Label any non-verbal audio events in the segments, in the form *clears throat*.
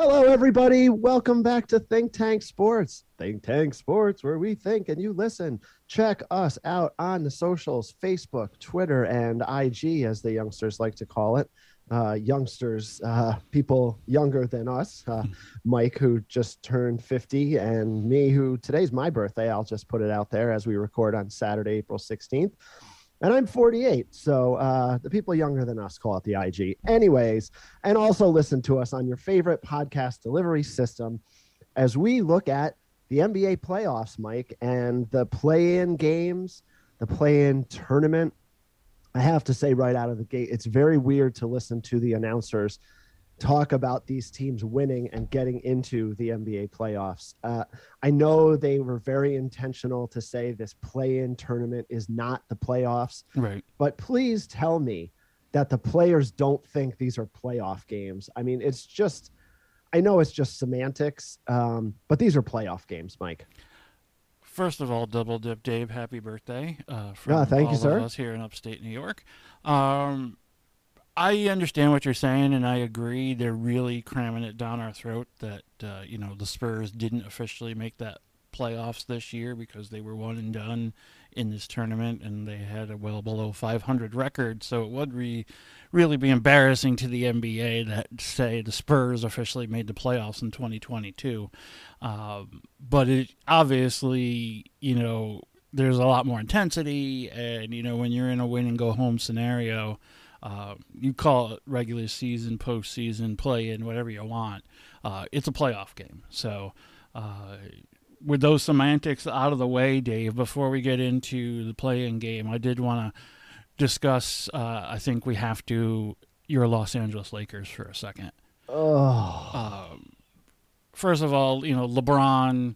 Hello, everybody. Welcome back to Think Tank Sports. Think Tank Sports, where we think and you listen. Check us out on the socials Facebook, Twitter, and IG, as the youngsters like to call it. Uh, youngsters, uh, people younger than us, uh, Mike, who just turned 50, and me, who today's my birthday. I'll just put it out there as we record on Saturday, April 16th and I'm 48. So uh, the people younger than us call it the IG. Anyways, and also listen to us on your favorite podcast delivery system as we look at the NBA playoffs, Mike, and the play in games, the play in tournament. I have to say, right out of the gate, it's very weird to listen to the announcers talk about these teams winning and getting into the NBA playoffs. Uh, I know they were very intentional to say this play in tournament is not the playoffs. Right. But please tell me that the players don't think these are playoff games. I mean, it's just, I know it's just semantics, um, but these are playoff games, Mike. First of all, double dip, Dave. Happy birthday! Uh, from Ah, thank you, all sir. Of us here in upstate New York. Um, I understand what you're saying, and I agree. They're really cramming it down our throat that uh, you know the Spurs didn't officially make that playoffs this year because they were one and done in this tournament, and they had a well below 500 record. So it would re- really be embarrassing to the NBA that say the Spurs officially made the playoffs in 2022. Um, but it obviously, you know, there's a lot more intensity, and you know, when you're in a win and go home scenario, uh, you call it regular season, postseason, play in, whatever you want. Uh, it's a playoff game. So, uh, with those semantics out of the way, Dave, before we get into the play in game, I did want to discuss. Uh, I think we have to your Los Angeles Lakers for a second. Oh, Um, first of all, you know, LeBron.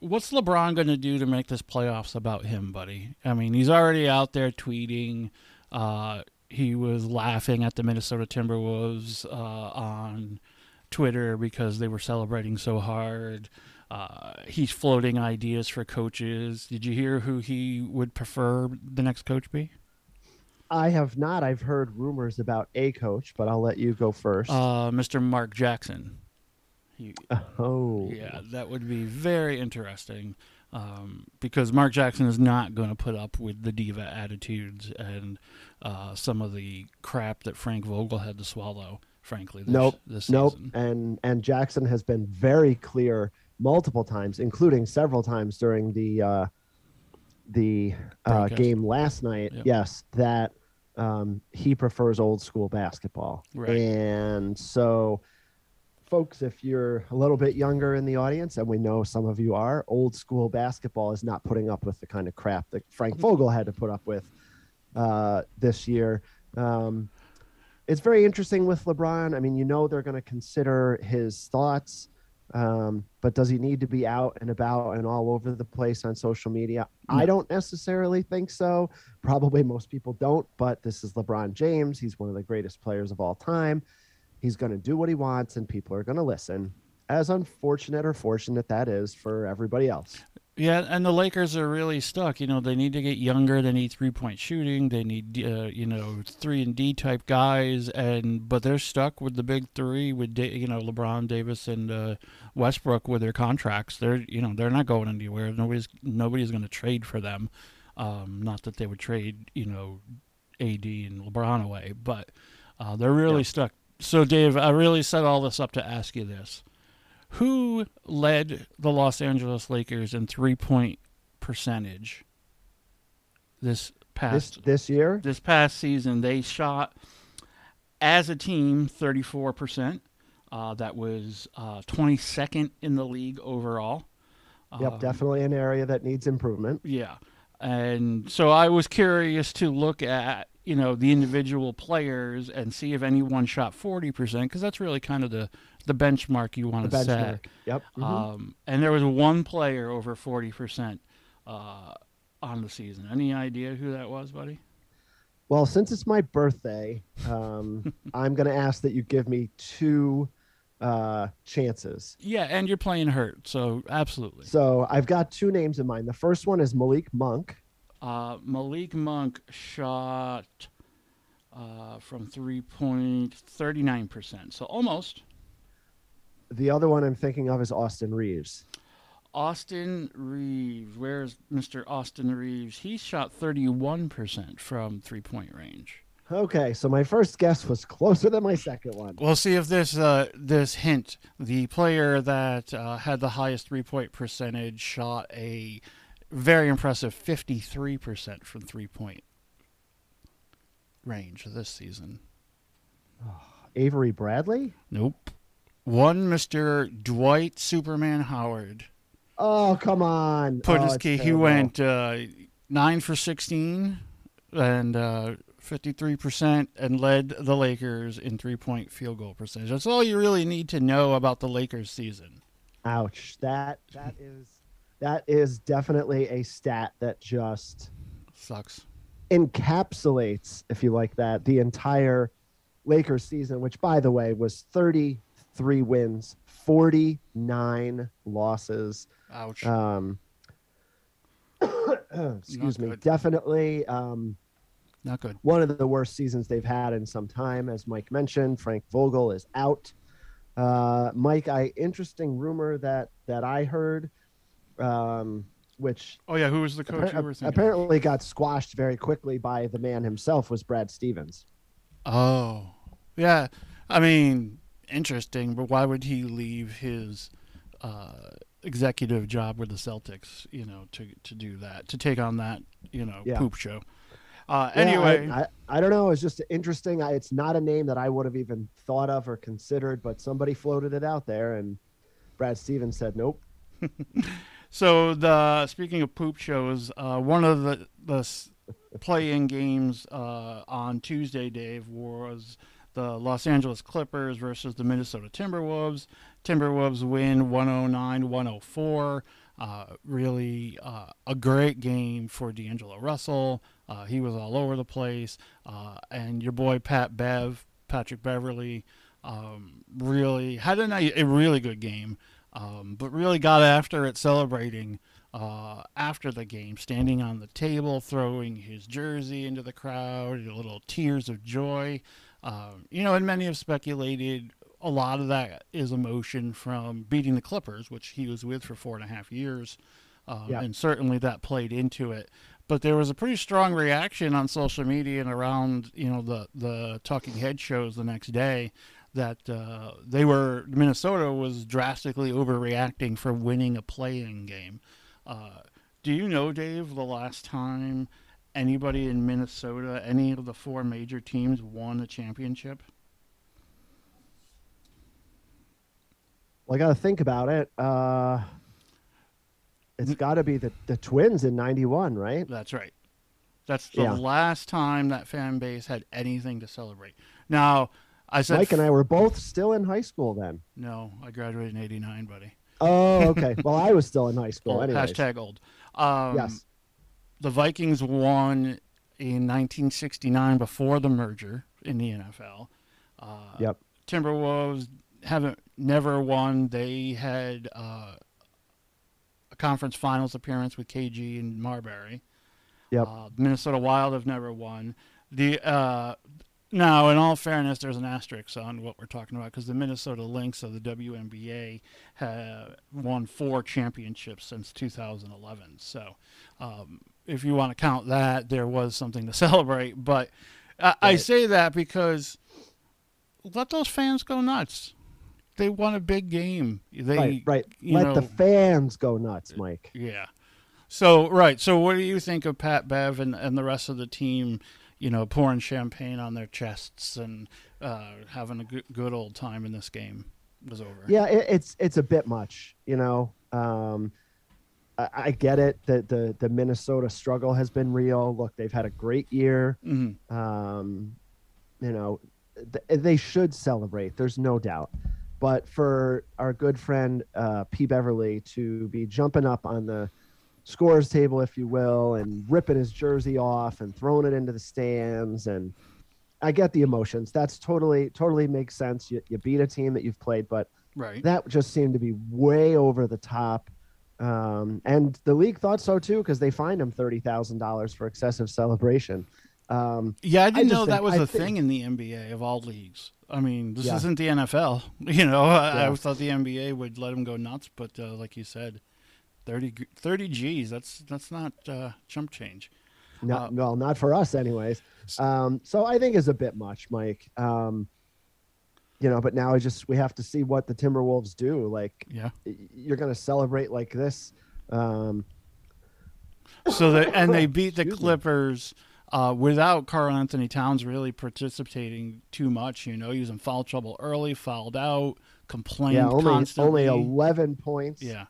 What's LeBron going to do to make this playoffs about him, buddy? I mean, he's already out there tweeting. Uh, he was laughing at the Minnesota Timberwolves uh, on Twitter because they were celebrating so hard. Uh, he's floating ideas for coaches. Did you hear who he would prefer the next coach be? I have not. I've heard rumors about a coach, but I'll let you go first. Uh, Mr. Mark Jackson. He, oh, Yeah, that would be very interesting um, because Mark Jackson is not going to put up with the diva attitudes and uh, some of the crap that Frank Vogel had to swallow. Frankly, this, Nope, this Nope. season. And and Jackson has been very clear multiple times, including several times during the uh, the uh, game last night. Yep. Yes, that um, he prefers old school basketball. Right. And so, folks, if you're a little bit younger in the audience, and we know some of you are, old school basketball is not putting up with the kind of crap that Frank Vogel had to put up with uh, this year. Um, it's very interesting with LeBron. I mean, you know they're going to consider his thoughts, um, but does he need to be out and about and all over the place on social media? I don't necessarily think so. Probably most people don't, but this is LeBron James. He's one of the greatest players of all time. He's going to do what he wants, and people are going to listen. As unfortunate or fortunate that is for everybody else. Yeah, and the Lakers are really stuck. You know, they need to get younger. They need three point shooting. They need, uh, you know, three and D type guys. And but they're stuck with the big three with you know LeBron, Davis, and uh, Westbrook with their contracts. They're you know they're not going anywhere. Nobody's nobody's going to trade for them. Um, not that they would trade you know AD and LeBron away, but uh, they're really Yeah. stuck. So Dave, I really set all this up to ask you this who led the Los Angeles Lakers in three point percentage this This past this year, this past season? They shot as a team thirty four percent. Uh, that was uh, 22nd in the league overall. yep, Um, definitely an area that needs improvement. yeah. And so I was curious to look at, you know, the individual players and see if anyone shot 40% because that's really kind of the, the benchmark you want to set. Yep. mhm. Um, and there was one player over 40% uh, on the season. Any idea who that was, buddy? Well, since it's my birthday, um, *laughs* I'm going to ask that you give me two uh, chances. Yeah, and you're playing hurt, so absolutely. So I've got two names in mind. The first one is Malik Monk. Uh, Malik Monk shot uh, from three point thirty nine percent, so almost. the other one I'm thinking of is Austin Reaves. Austin Reaves, Where's Mr. Austin Reaves? He shot 31% from three point range. Okay, so my first guess was closer than my second one. We'll see if this uh, this hint. The player that uh, had the highest three point percentage shot a very impressive 53% from three point range this season. Avery Bradley? Nope. One Mr. Dwight Superman Howard. Oh, come on. Put oh, his key. He went uh, nine for 16 and uh, 53% and led the Lakers in three point field goal percentage. That's all you really need to know about the Lakers season. Ouch. That that is that is definitely a stat that just Sucks. encapsulates, if you like that, the entire Lakers season, which by the way was 33 wins, 49 losses. Ouch. Um *coughs* excuse me. Definitely um Not good. one of the worst seasons they've had in some time. As Mike mentioned, Frank Vogel is out. Uh, Mike, I interesting rumor that that I heard, um, which Oh, yeah. Who was the coach appar- you were thinking? apparently got squashed very quickly by the man himself, was Brad Stevens. Oh, yeah. I mean, interesting, but why would he leave his uh, executive job with the Celtics? You know, to to do that, to take on that, you know, Yeah. poop show. Uh, Yeah, I- anyway, I, I, don't know. It's just interesting. I, it's not a name that I would have even thought of or considered, but somebody floated it out there, and Brad Stevens said, "Nope." *laughs* so the speaking of poop shows, uh, one of the the play-in games uh, on Tuesday, Dave, was the Los Angeles Clippers versus the Minnesota Timberwolves. Timberwolves win 109-104. Uh, really uh, a great game for D'Angelo Russell. Uh, he was all over the place. Uh, and your boy Pat Bev, Patrick Beverley, um, really had a, nice, a really good game, um, but really got after it celebrating uh, after the game, standing on the table, throwing his jersey into the crowd, little tears of joy. Um, you know, and many have speculated a lot of that is emotion from beating the Clippers, which he was with for four and a half years. Um, Yeah. And certainly that played into it. But there was a pretty strong reaction on social media and around, you know, the, the talking head shows the next day that uh, they were, Minnesota was drastically overreacting for winning a playing game. Uh, do you know, Dave, the last time anybody in Minnesota, any of the four major teams, won a championship? Well, I got to think about it. Uh, it's got to be the, the Twins in '91, right? That's right. That's the Yeah. last time that fan base had anything to celebrate. Now, I said Mike and I were both still in high school then. no. I graduated in '89, buddy. Oh, *laughs* okay. well, I was still in high school. Old, hashtag old. Um, yes. The Vikings won in 1969 before the merger in the NFL. Uh, Yep. Timberwolves haven't never won. They had uh, a conference finals appearance with KG and Marbury. Yep. Uh, Minnesota Wild have never won. The uh, now, in all fairness, there's an asterisk on what we're talking about because the Minnesota Lynx of the WNBA have won four championships since 2011. So, um, if you want to count that, there was something to *laughs* celebrate. But I, I say that because let those fans go nuts. They won a big game. They, right. Right. Let the fans go nuts, Mike. yeah. So right. So what do you think of Pat Bev and, and the rest of the team? You know, pouring champagne on their chests and uh, having a good, good old time in this game was over. Yeah, it, it's it's a bit much, you know. Um, I, I get it that the the Minnesota struggle has been real. Look, they've had a great year. hmm Um, you know, th- they should celebrate. There's no doubt. But for our good friend uh, P. Beverley to be jumping up on the scores table, if you will, and ripping his jersey off and throwing it into the stands, and I get the emotions. That's totally totally makes sense. You, you beat a team that you've played, but Right. that just seemed to be way over the top. Um, and the league thought so too because they fined him thirty thousand dollars for excessive celebration. Um, Yeah, I didn't just know that was I a think- thing in the NBA of all leagues. I mean, this Yeah. isn't the NFL. *laughs* You know, I, Yeah. I thought the NBA would let him go nuts, but uh, like you said, 30, 30 G's. That's that's not uh, chump change. no, Uh, well, not for us, anyways. Um, so I think is a bit much, Mike. Um, you know, but now I just we have to see what the Timberwolves do. Like, Yeah. you're going to celebrate like this. Um, So they and they beat the Clippers uh, without Karl-Anthony Towns really participating too much. You know, he was in foul trouble early, fouled out, complained yeah, only constantly. only 11 points. Yeah.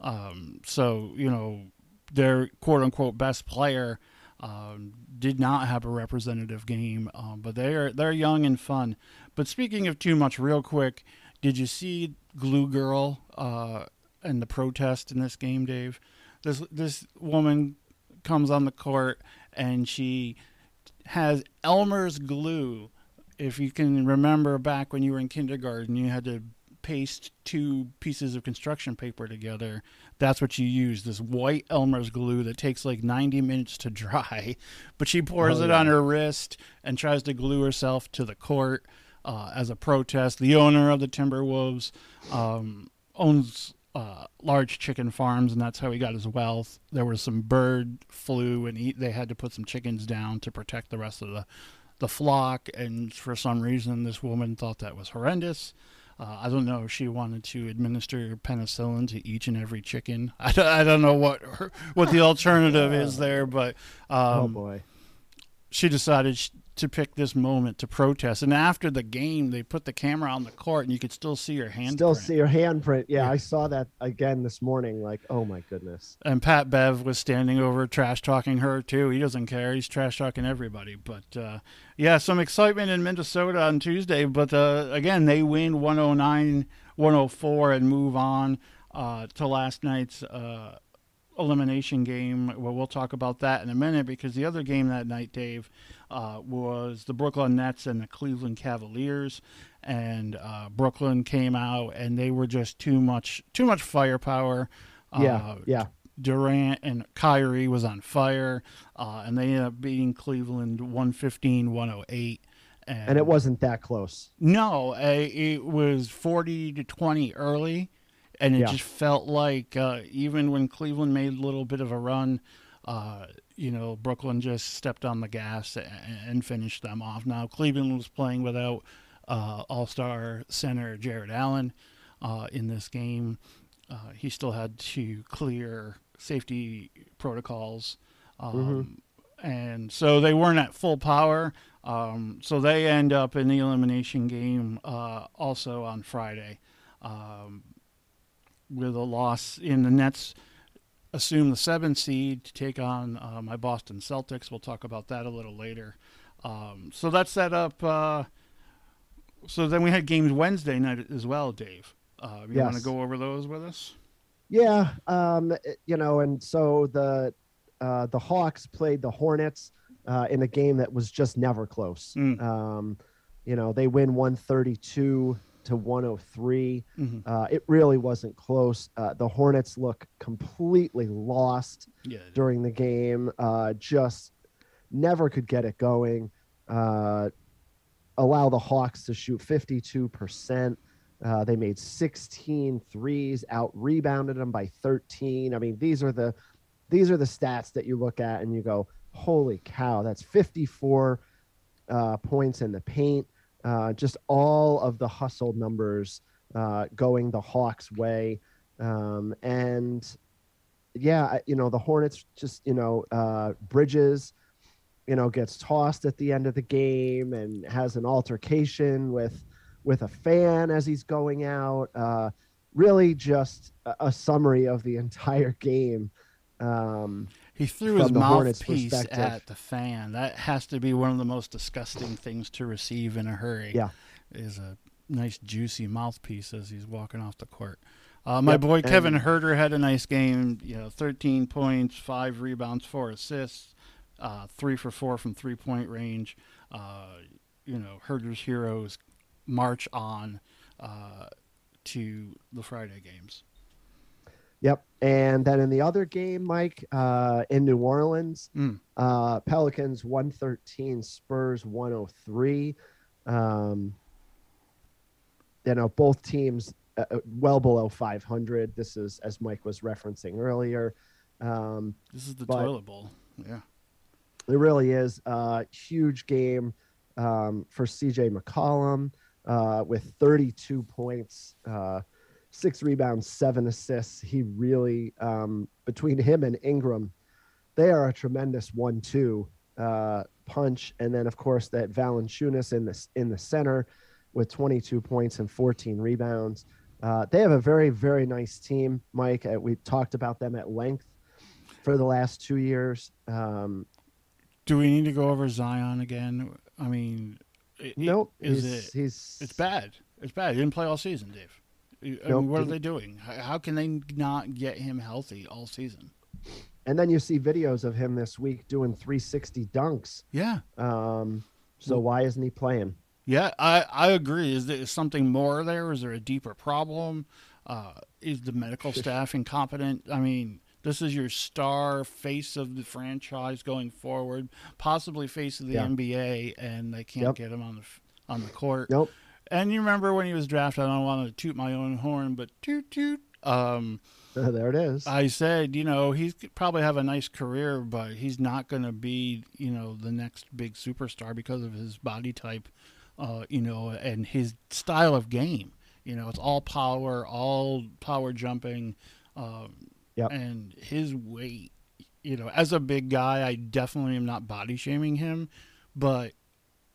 Um, so, you know, their quote unquote best player um, did not have a representative game, um, but they're they're young and fun. But speaking of too much, real quick, did you see Glue Girl uh, and the protest in this game, Dave? This this woman comes on the court and she has Elmer's glue. If you can remember back when you were in kindergarten, you had to paste two pieces of construction paper together. That's what you use. This white Elmer's glue that takes like 90 minutes to dry, *laughs* but she pours Oh, it yeah. on her wrist and tries to glue herself to the court uh, as a protest. The owner of the Timberwolves um, owns uh, large chicken farms, and that's how he got his wealth. There was some bird flu, and he, they had to put some chickens down to protect the rest of the the flock. And for some reason, this woman thought that was horrendous. Uh, I don't know if she wanted to administer penicillin to each and every chicken. *laughs* I don't, I don't know what her, what the alternative is there, but oh um, boy. She decided to pick this moment to protest. And after the game, they put the camera on the court, and you could still see her hand. Still see her handprint. Yeah, Yeah. I saw that again this morning. Like, oh my goodness. And Pat Bev was standing over trash talking her too. He doesn't care. He's trash talking everybody. But uh, yeah, some excitement in Minnesota on Tuesday. But uh, again, they win 109 104 and move on uh, to last night's uh, elimination game. Well, we'll talk about that in a minute because the other game that night, Dave, uh, was the Brooklyn Nets and the Cleveland Cavaliers. And uh, Brooklyn came out and they were just too much, too much firepower. Yeah, Uh, yeah. Durant and Kyrie was on fire, uh, and they ended up beating Cleveland 115 108. And it wasn't that close. No, uh, it was 40 to 20 early, and it Yeah. just felt like uh, even when Cleveland made a little bit of a run, uh, you know, Brooklyn just stepped on the gas and, and finished them off. Now, Cleveland was playing without uh, all star center Jarrett Allen uh, in this game. Uh, he still had to clear safety protocols. Um, And so they weren't at full power. Um, so they end up in the elimination game uh, also on Friday um, with a loss in the Nets. Assume the seven seed to take on uh, my Boston Celtics. We'll talk about that a little later. Um, so that set up. Uh, so then we had games Wednesday night as well, Dave. Uh, you want to go over those with us? Yeah, um, you know, and so the uh, the Hawks played the Hornets uh, in a game that was just never close. Mm. Um, you know, they win 132 to 103. Mhm. Uh, it really wasn't close. Uh, the Hornets look completely lost Yeah. during the game. Uh, just never could get it going. Uh, allow the Hawks to shoot 52%. Uh, they made 16 threes, out rebounded them by 13. I mean, these are the these are the stats that you look at and you go, "Holy cow, that's 54 uh, points in the paint." Uh, just all of the hustle numbers uh, going the Hawks' way, um, and yeah, you know the Hornets just you know uh, Bridges, you know gets tossed at the end of the game and has an altercation with with a fan as he's going out. Uh, really, just a, a summary of the entire *laughs* game. Um, He threw his mouthpiece at the fan. That has to be one of the most disgusting things to receive in a hurry. Yeah. Is a nice juicy mouthpiece as he's walking off the court. Uh, my Yep, boy Kevin and- Huerter had a nice game. You know, 13 points, five rebounds, four assists, uh, three for four from three point range. Uh, you know, Huerter's heroes march on uh, to the Friday games. Yep. And then in the other game, Mike, uh, in New Orleans, Mm. uh, Pelicans 113, Spurs 103. Um, you know, both teams uh, uh, well below 500. This is, as Mike was referencing earlier. Um, This is the toilet bowl. Yeah. it really is a huge game um, for CJ McCollum uh, with 32 points, uh, six rebounds, seven assists. He really, um, between him and Ingram, they are a tremendous one-two uh, punch. And then, of course, that Valanciunas in the in the center with 22 points and 14 rebounds. Uh, they have a very, very nice team, Mike. Uh, we talked about them at length for the last two years. Um, Do we need to go over Zion again? I mean, it, Nope. Is he's, it? he's It's bad. It's bad. He didn't play all season, Dave. I mean, what are they doing? How, can they not get him healthy all season? And then you see videos of him this week doing 360 dunks. Yeah. Um, so Well- why isn't he playing? Yeah, I, I agree. Is there something more there? Is there a deeper problem? Uh, is the medical staff incompetent? I mean, this is your star face of the franchise going forward, possibly face of the Yeah. NBA, and they can't Yep. get him on the on the court. Nope. And you remember when he was drafted? I don't want to toot my own horn, but toot toot. Um, *laughs* there it is. I said, you know, he's could probably have a nice career, but he's not going to be, you know, the next big superstar because of his body type, uh, you know, and his style of game. You know, it's all power, all power jumping, um, Yep. and his weight. You know, as a big guy, I definitely am not body shaming him, but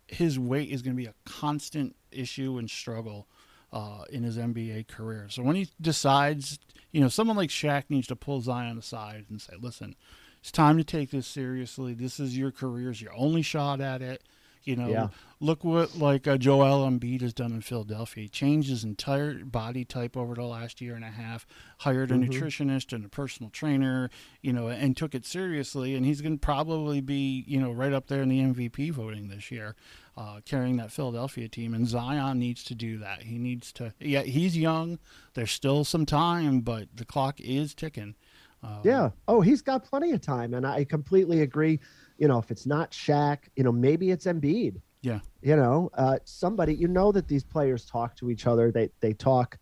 his weight is going to be a constant issue and struggle uh, in his NBA career. So when he decides, you know, someone like Shaq needs to pull Zion aside and say, "Listen, it's time to take this seriously. This is your career. It's your only shot at it." You know, Yeah. look what like uh, Joel Embiid has done in Philadelphia. He changed his entire body type over the last year and a half. Hired a Mhm. nutritionist and a personal trainer. You know, and took it seriously. And he's going to probably be, you know, right up there in the MVP voting this year, uh, carrying that Philadelphia team. And Zion needs to do that. He needs to. Yeah, he's young. There's still some time, but the clock is ticking. Um, yeah. Oh, he's got plenty of time. And I completely agree. You know, if it's not Shaq, you know, maybe it's Embiid. Yeah. You know, uh, somebody, you know, that these players talk to each other. They, they talk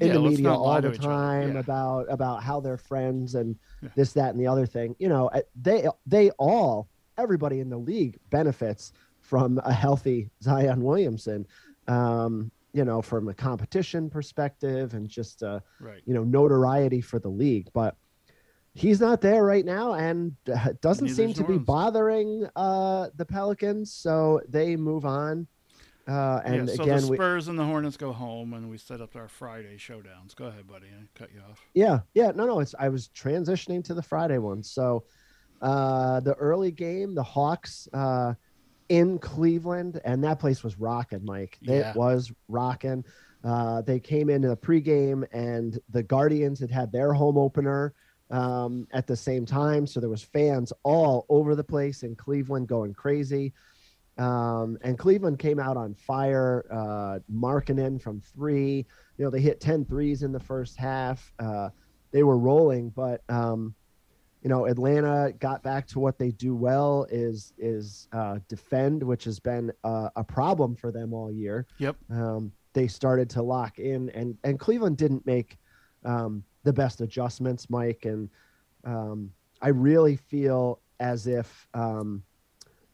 in Yeah, the media all the time Yeah. about about how they're friends and Yeah. this that and the other thing you know uh, they they all everybody in the league benefits from a healthy zion williamson um you know from a competition perspective and just uh Right. you know notoriety for the league but he's not there right now and doesn't Neither seem to be bothering uh the pelicans so they move on uh and yeah, so again the we, Spurs and the Hornets go home, and we set up our Friday showdowns. Go ahead, buddy. I cut you off. Yeah, yeah, no, no. It's I was transitioning to the Friday one. So, uh, the early game, the Hawks uh, in Cleveland, and that place was rocking, Mike. Yeah. It was rocking. Uh, they came in the pregame, and the Guardians had had their home opener um, at the same time. So there was fans all over the place in Cleveland going crazy. Um, and Cleveland came out on fire, uh, in from three. You know, they hit 10 threes in the first half. Uh, they were rolling, but um, you know, Atlanta got back to what they do well is is uh, defend, which has been uh, a problem for them all year. Yep. Um, they started to lock in, and and Cleveland didn't make um, the best adjustments, Mike. And um, I really feel as if um,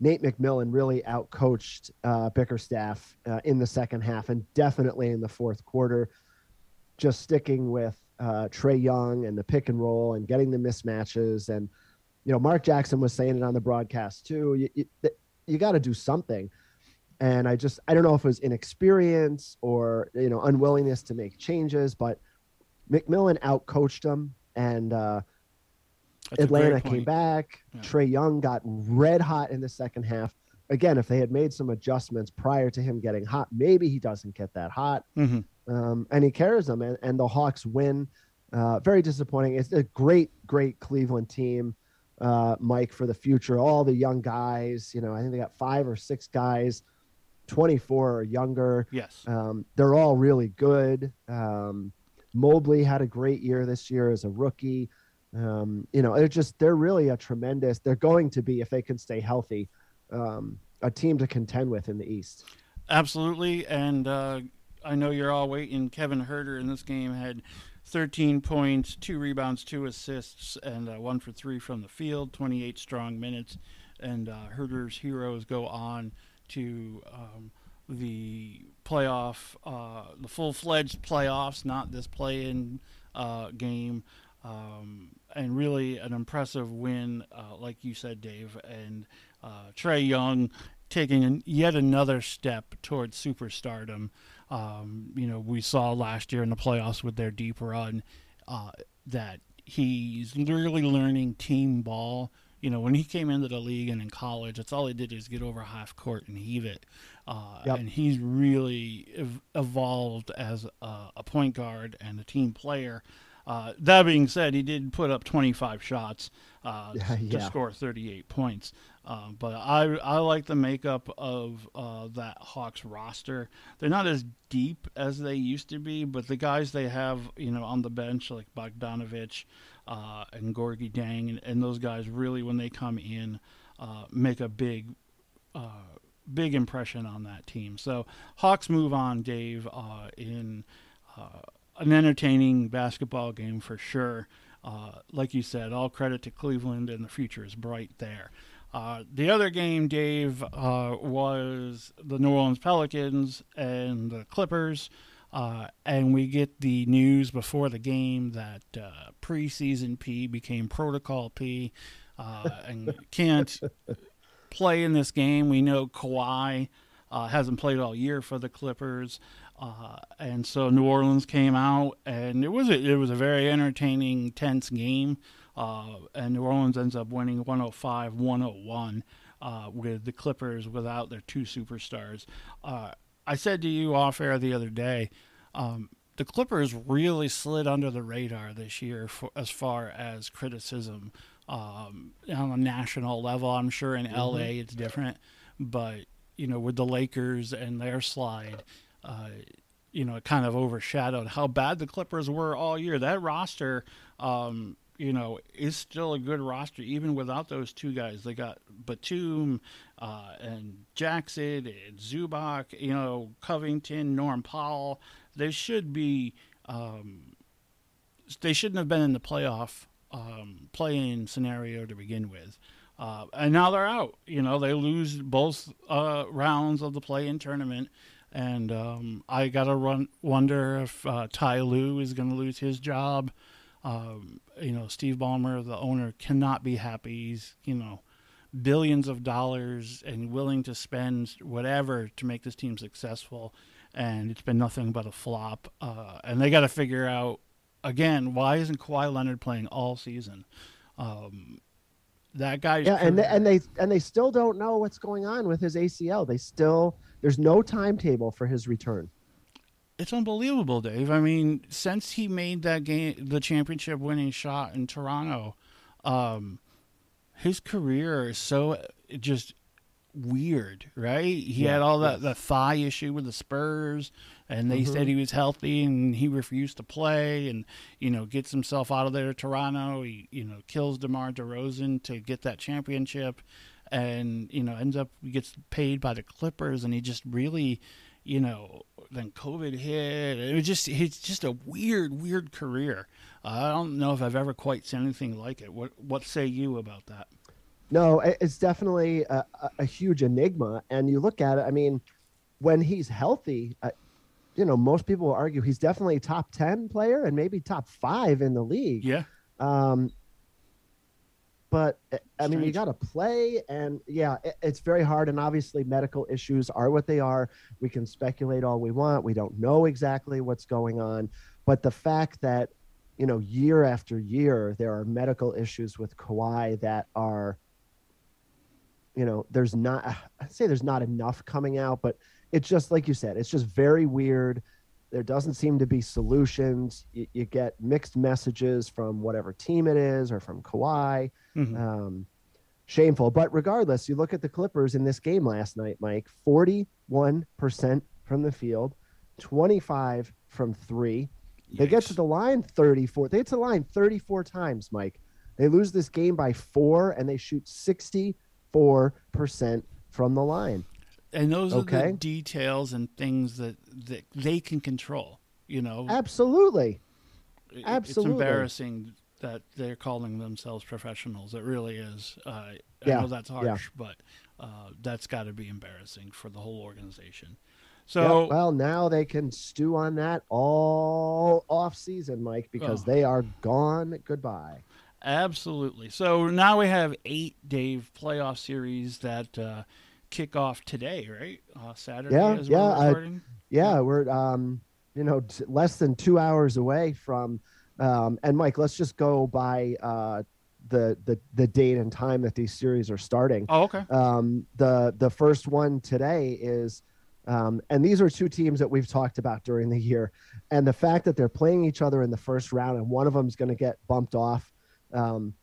Nate McMillan really outcoached uh, Bickerstaff uh, in the second half, and definitely in the fourth quarter. Just sticking with uh, Trae Young and the pick and roll and getting the mismatches, and you know Mark Jackson was saying it on the broadcast too. You you, you got to do something, and I just I don't know if it was inexperience or you know unwillingness to make changes, but McMillan outcoached him, and uh, Atlanta came back. Yeah. Trae Young got red hot in the second half. Again, if they had made some adjustments prior to him getting hot, maybe he doesn't get that hot. Mhm. Um, and he carries them, and, and the Hawks win. Uh, very disappointing. It's a great, great Cleveland team, uh, Mike, for the future. All the young guys, you know, I think they got five or six guys, 24 or younger. Yes. Um, they're all really good. Um, Mobley had a great year this year as a rookie. Um, you know, it's just they're really a tremendous. They're going to be if they can stay healthy, um, a team to contend with in the East. Absolutely, and uh, I know you're all waiting. Kevin Huerter in this game had 13 points, two rebounds, two assists, and uh, one for three from the field. 28 strong minutes, and uh, Huerter's heroes go on to um, the playoff, uh, the full-fledged playoffs, not this play-in uh, game. Um, and really an impressive win, uh, like you said, Dave. And uh, Trae Young taking yet another step towards superstardom. Um, you know, we saw last year in the playoffs with their deep run uh, that he's really learning team ball. You know, when he came into the league and in college, that's all he did is get over half court and heave it. Uh, yep. And he's really ev- evolved as a, a, point guard and a team player. Uh, that being said, he did put up 25 shots uh, yeah, to score 38 points. Uh, but I I like the makeup of uh, that Hawks roster. They're not as deep as they used to be, but the guys they have, you know, on the bench like Bogdanovich uh, and Gorgui Dieng and, and, those guys really, when they come in, uh, make a big big impression on that team. So Hawks move on, Dave, in an entertaining basketball game for sure. Uh, like you said, all credit to Cleveland, and the future is bright there. Uh, the other game, Dave, uh, was the New Orleans Pelicans and the Clippers. Uh, and we get the news before the game that uh, preseason P became protocol P uh, *laughs* and can't play in this game. We know Kawhi hasn't played all year for the Clippers. Uh, and so New Orleans came out, and it was a, it was a very entertaining, tense game. Uh, and New Orleans ends up winning 105-101 uh, with the Clippers without their two superstars. Uh, I said to you off air the other day, um, the Clippers really slid under the radar this year for, as far as criticism um, on a national level. I'm sure in mm-hmm. LA it's different, but you know with the Lakers and their slide uh, you know, it kind of overshadowed how bad the Clippers were all year. That roster, um, you know, is still a good roster even without those two guys. They got Batum uh, and Jackson and Zubac, you know, Covington, Norm Powell. They should be. Um, they shouldn't have been in the playoff um, playing scenario to begin with. Uh, and now they're out. You know, they lose both uh, rounds of the play-in tournament and um, I gotta run wonder if uh, Ty Lue is to lose his job. Um, you know, Steve Ballmer, the owner, cannot be happy. He's you know billions of dollars and willing to spend whatever to make this team successful, and it's been nothing but a flop. Uh, and they got to figure out again why isn't Kawhi Leonard playing all season? Um, that guy, yeah, and they, and they and they still don't know what's going on with his ACL. They still there's no timetable for his return. It's unbelievable, Dave. I mean, since he made that game, the championship winning shot in Toronto, um, his career is so just weird, right? He yeah, had all that the thigh issue with the Spurs, and they mm-hmm. said he was healthy and he refused to play, and you know gets himself out of there to Toronto. He you know kills DeMar DeRozan to get that championship, and you know ends up gets paid by the Clippers, and he just really, you know, then COVID hit. It was just it's just a weird, weird career. Uh, I don't know if I've ever quite seen anything like it. What what say you about that? No, it's definitely a, a huge enigma, and you look at it. I mean, when he's healthy. Uh, you know, most people will argue he's definitely a top 10 player and maybe top five in the league. Yeah. Um, but I mean, you got to play, and yeah, it, it's very hard. And obviously, medical issues are what they are. We can speculate all we want. We don't know exactly what's going on, but the fact that you know, year after year, there are medical issues with Kawhi that are, you know, there's not. I'd say there's not enough coming out, but it's just like you said, it's just very weird. There doesn't seem to be solutions. You, you get mixed messages from whatever team it is or from Kawhi. Mm-hmm. Um, shameful. But regardless, you look at the Clippers in this game last night, Mike 41% from the field, 25 from three. They get to the line 34. They get to the line 34 times, Mike. They lose this game by four and they shoot 64% from the line. And those are the details and things that, that they can control. You know, Absolutely. It- absolutely. It's embarrassing that they're calling themselves professionals. It really is. Uh, I Yeah, know that's yeah. harsh, but uh, that's got to be embarrassing for the whole organization. Yep, So, well, now they can stew on that all off season, Mike, because Oh. they are gone. Goodbye. absolutely. So now we have eight Dave playoff series that uh, kick off today, right? Uh, Saturday. Yeah, as yeah, We're I-? Yeah, we're um, you know, t- less than two hours away from. Um, and Mike, let's just go by uh, the the the date and time that these series are starting. oh, okay. Um, the the first one today is, um, and these are two teams that we've talked about during the year, and the fact that they're playing each other in the first round, and one of them is going to get bumped off. Um,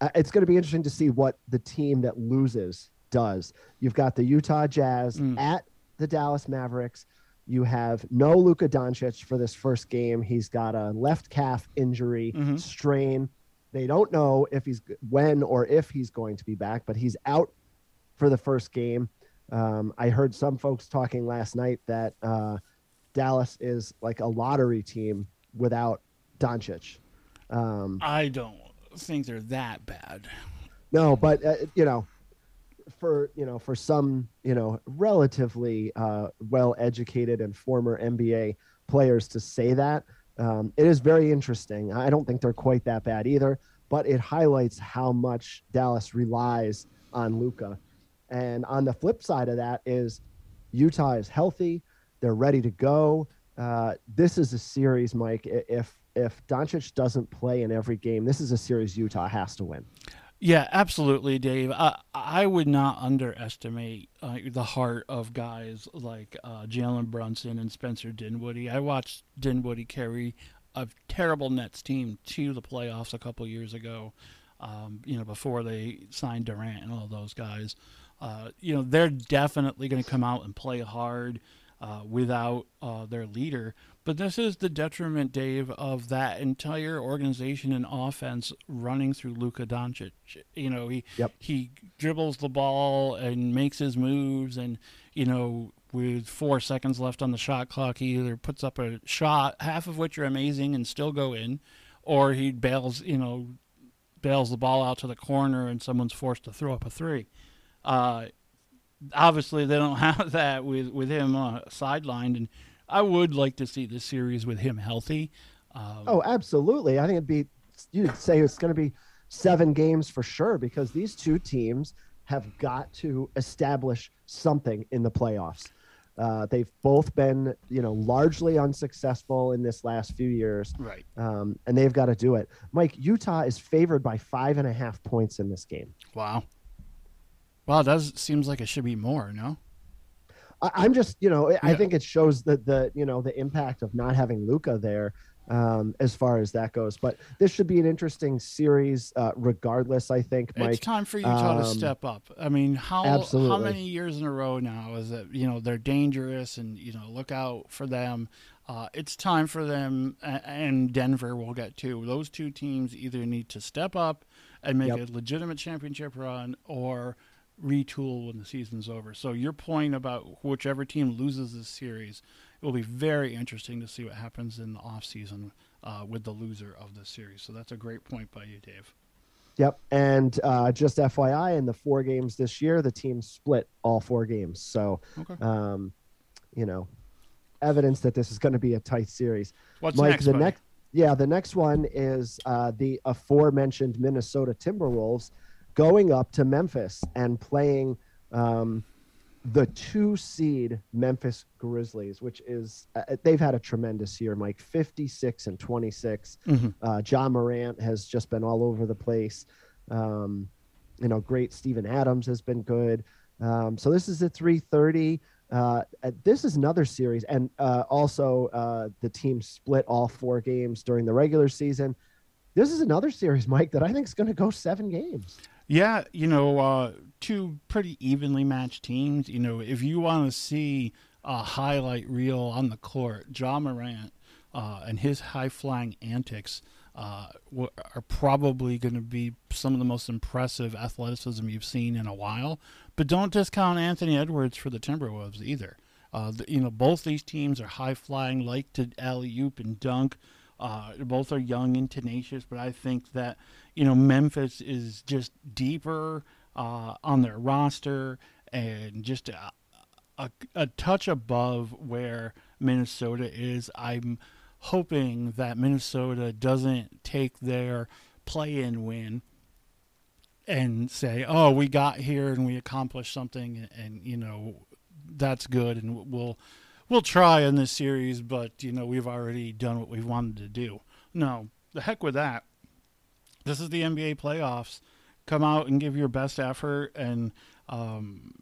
uh, it's going to be interesting to see what the team that loses does. You've got the Utah Jazz Mm. at the Dallas Mavericks. You have no Luka Doncic for this first game. He's got a left calf injury Mhm. strain. They don't know if he's when or if he's going to be back, but he's out for the first game. Um, I heard some folks talking last night that uh, Dallas is like a lottery team without Doncic. Um, I don't think they're that bad. no, but uh, you know, for you know, for some you know relatively uh, well-educated and former NBA players to say that, um, it is very interesting. I don't think they're quite that bad either, but it highlights how much Dallas relies on Luka. And on the flip side of that is Utah is healthy; they're ready to go. Uh, this is a series, Mike. If if Doncic doesn't play in every game, this is a series Utah has to win. Yeah, absolutely, Dave. I, I would not underestimate uh, the heart of guys like uh, Jalen Brunson and Spencer Dinwiddie. I watched Dinwiddie carry a terrible Nets team to the playoffs a couple years ago. Um, you know, before they signed Durant and all those guys. Uh, you know, they're definitely going to come out and play hard uh, without uh, their leader. But this is the detriment, Dave, of that entire organization and offense running through Luka Doncic. You know, he Yep. he dribbles the ball and makes his moves, and you know, with four seconds left on the shot clock, he either puts up a shot, half of which are amazing and still go in, or he bails, you know, bails the ball out to the corner and someone's forced to throw up a three. Uh, obviously, they don't *laughs* have that with with him uh, sidelined, and I would like to see this series with him healthy. Um, Oh, absolutely. I think it'd be you'd say it's going to be seven games for sure because these two teams have got to establish something in the playoffs. Uh, they've both been, you know, largely unsuccessful in this last few years, right. um, and they've got to do it. Mike, Utah is favored by five and a half points in this game. Wow. Wow, that does seems like it should be more. No. I, I'm just, you know, I Yeah. think it shows that the you know the impact of not having Luka there um, as far as that goes. But this should be an interesting series, uh, regardless. I think, It's time for Utah to um, step up. I mean, how how many years in a row now is it? You know, they're dangerous, and you know, look out for them. Uh, it's time for them, and Denver will get too. Those two teams either need to step up and make Yep. a legitimate championship run, or retool when the season's over. So your point about whichever team loses this series, it will be very interesting to see what happens in the off season uh, with the loser of this series. So that's a great point by you, Dave. Yep. And uh, just FYI, in the four games this year, the team split all four games. So, Okay. um, you know, evidence that this is going to be a tight series. What's Mike, next? the buddy? next, yeah, the next one is uh, the aforementioned Minnesota Timberwolves going up to Memphis and playing um, the two seed Memphis Grizzlies, which is uh, they've had a tremendous year, Mike. Fifty six and twenty six. Mhm. Uh, Ja Morant has just been all over the place. Um, you know, great. Steven Adams has been good. Um, so this is at three thirty. Uh, uh, this is another series, and uh, also uh, the team split all four games during the regular season. This is another series, Mike, that I think is going to go seven games. Yeah, you know, uh, two pretty evenly matched teams. You know, if you want to see a highlight reel on the court, Ja Morant uh, and his high flying antics uh, are probably going to be some of the most impressive athleticism you've seen in a while. But don't discount Anthony Edwards for the Timberwolves either. Uh, the, you know, both these teams are high flying, like to alley oop and dunk. Uh, both are young and tenacious, but I think that you know Memphis is just deeper uh, on their roster and just a, a, a touch above where Minnesota is. I'm hoping that Minnesota doesn't take their play-in win and say, "Oh, we got here and we accomplished something," and, and, you know that's good, and we'll we'll try in this series, but you know we've already done what we wanted to do. No, the heck with that. This is the NBA playoffs. Come out and give your best effort, and um,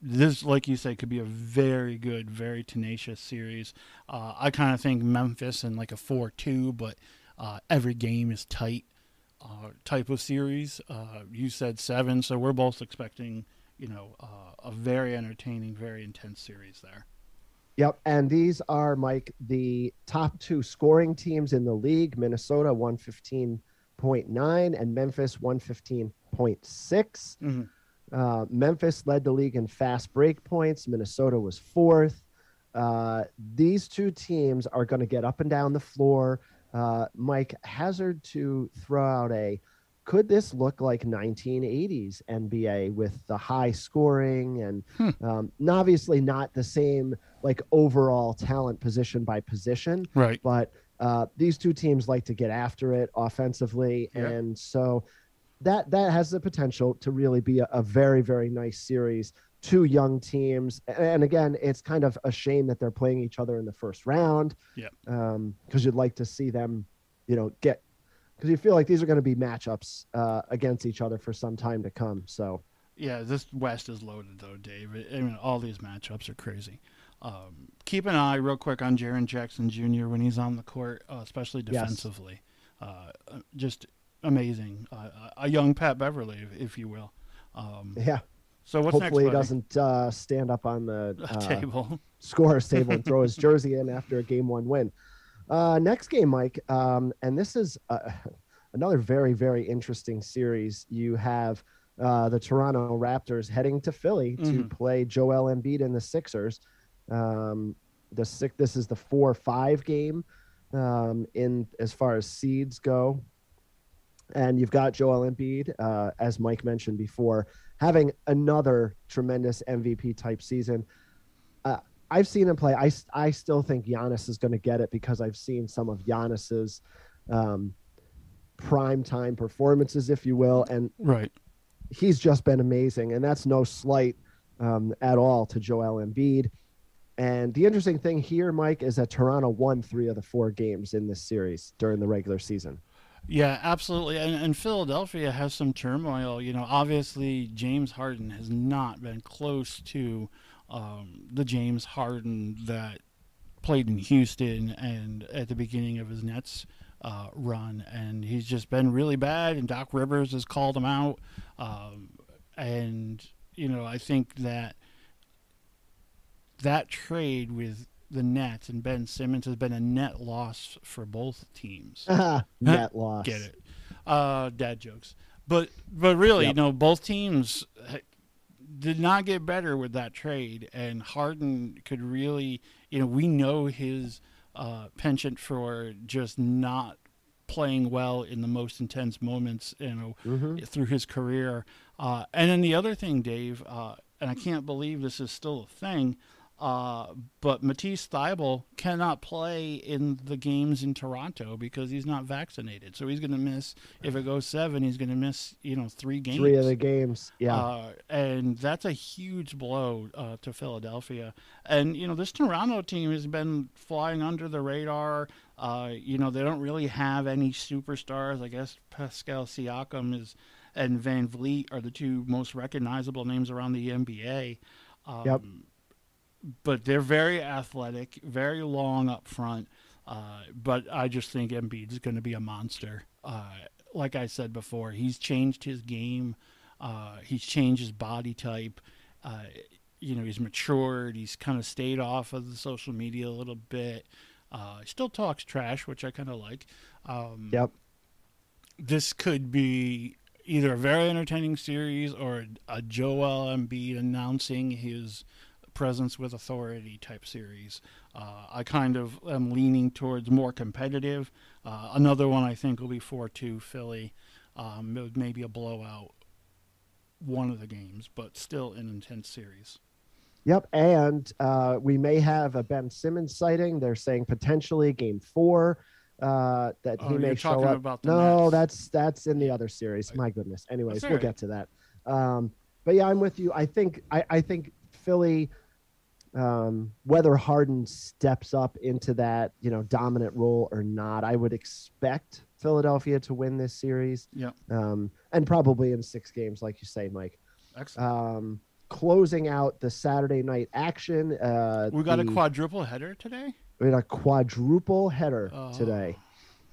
this, like you say, could be a very good, very tenacious series. Uh, I kind of think Memphis in like a four-two, but uh, every game is tight uh, type of series. Uh, you said seven, so we're both expecting, you know, uh, a very entertaining, very intense series there. Yep, and these are Mike the top two scoring teams in the league: Minnesota one fifteen point nine and Memphis one fifteen point six. Mm-hmm. Uh, Memphis led the league in fast break points. Minnesota was fourth. Uh, these two teams are going to get up and down the floor. Uh, Mike Hazard to throw out a could this look like 1980s NBA with the high scoring and hmm. um, obviously not the same like overall talent position by position, right? But uh, these two teams like to get after it offensively, yeah. and so that that has the potential to really be a, a very very nice series. Two young teams, and again, it's kind of a shame that they're playing each other in the first round. Yeah, because um, you'd like to see them, you know, get because you feel like these are going to be matchups uh, against each other for some time to come. So. Yeah, this West is loaded though, Dave. I mean, all these matchups are crazy. Um, keep an eye real quick on Jaren Jackson Jr. when he's on the court, uh, especially defensively. Yes. Uh, just amazing. Uh, a young Pat Beverley, if, you will. Um, yeah. So what's Hopefully next, he doesn't uh, stand up on the *laughs* uh, table, scorer's table, and throw his jersey in after a game one win. Uh, next game, Mike, um, and this is uh, *laughs* another very very interesting series. You have uh, the Toronto Raptors heading to Philly mm-hmm. to play Joel Embiid and the Sixers. Um, the six, this is the four five game um, in as far as seeds go and you've got Joel Embiid, uh, as Mike mentioned before, having another tremendous MVP type season. I've seen him play. I, I still think Giannis is going to get it because I've seen some of Giannis's um, prime time performances, if you will, and right, he's just been amazing, and that's no slight um, at all to Joel Embiid. And the interesting thing here, Mike, is that Toronto won three of the four games in this series during the regular season. Yeah, absolutely. And, and, Philadelphia has some turmoil. You know, obviously James Harden has not been close to um, the James Harden that played in Houston and at the beginning of his Nets uh, run, and he's just been really bad. And Doc Rivers has called him out. Um, and you know, I think that that trade with the Nets and Ben Simmons has been a net loss for both teams. *laughs* net loss. Get it? Uh, dad jokes. But but really, yep. you know, both teams did not get better with that trade, and Harden could really, you know, we know his uh, penchant for just not playing well in the most intense moments, you know, mm-hmm. through his career. Uh, and then the other thing, Dave, uh, and I can't believe this is still a thing. Uh, but Matisse Thybulle cannot play in the games in Toronto because he's not vaccinated. So he's going to miss. If it goes seven, he's going to miss. You know, three games. Three of the games. Yeah. Uh, and that's a huge blow uh, to Philadelphia. And you know, this Toronto team has been flying under the radar. Uh, you know, they don't really have any superstars. I guess Pascal Siakam is and VanVleet are the two most recognizable names around the NBA. Um, yep but they're very athletic, very long up front. Uh, but I just think Embiid is going to be a monster. Uh, like I said before, he's changed his game. Uh, he's changed his body type. Uh, you know, he's matured. He's kind of stayed off of the social media a little bit. Uh, still talks trash, which I kind of like. Um, Yep. This could be either a very entertaining series or a Joel Embiid announcing his presence with authority type series. Uh, I kind of am leaning towards more competitive. Uh, another one I think will be 4 2 Philly. Um, maybe a blowout one of the games, but still an intense series. Yep, and uh, we may have a Ben Simmons sighting. They're saying potentially Game Four uh, that Oh, he may show up. about the no, Nets. that's that's in the other series. My goodness. Anyways, That's we'll get to that. Um, but yeah, I'm with you. I think I, I think Philly, um, whether Harden steps up into that you know dominant role or not, I would expect Philadelphia to win this series. Yeah. Um, and probably in six games, like you say, Mike. Excellent. Um, closing out the Saturday night action. Uh, we got a quadruple header today. we had a quadruple header Oh, today.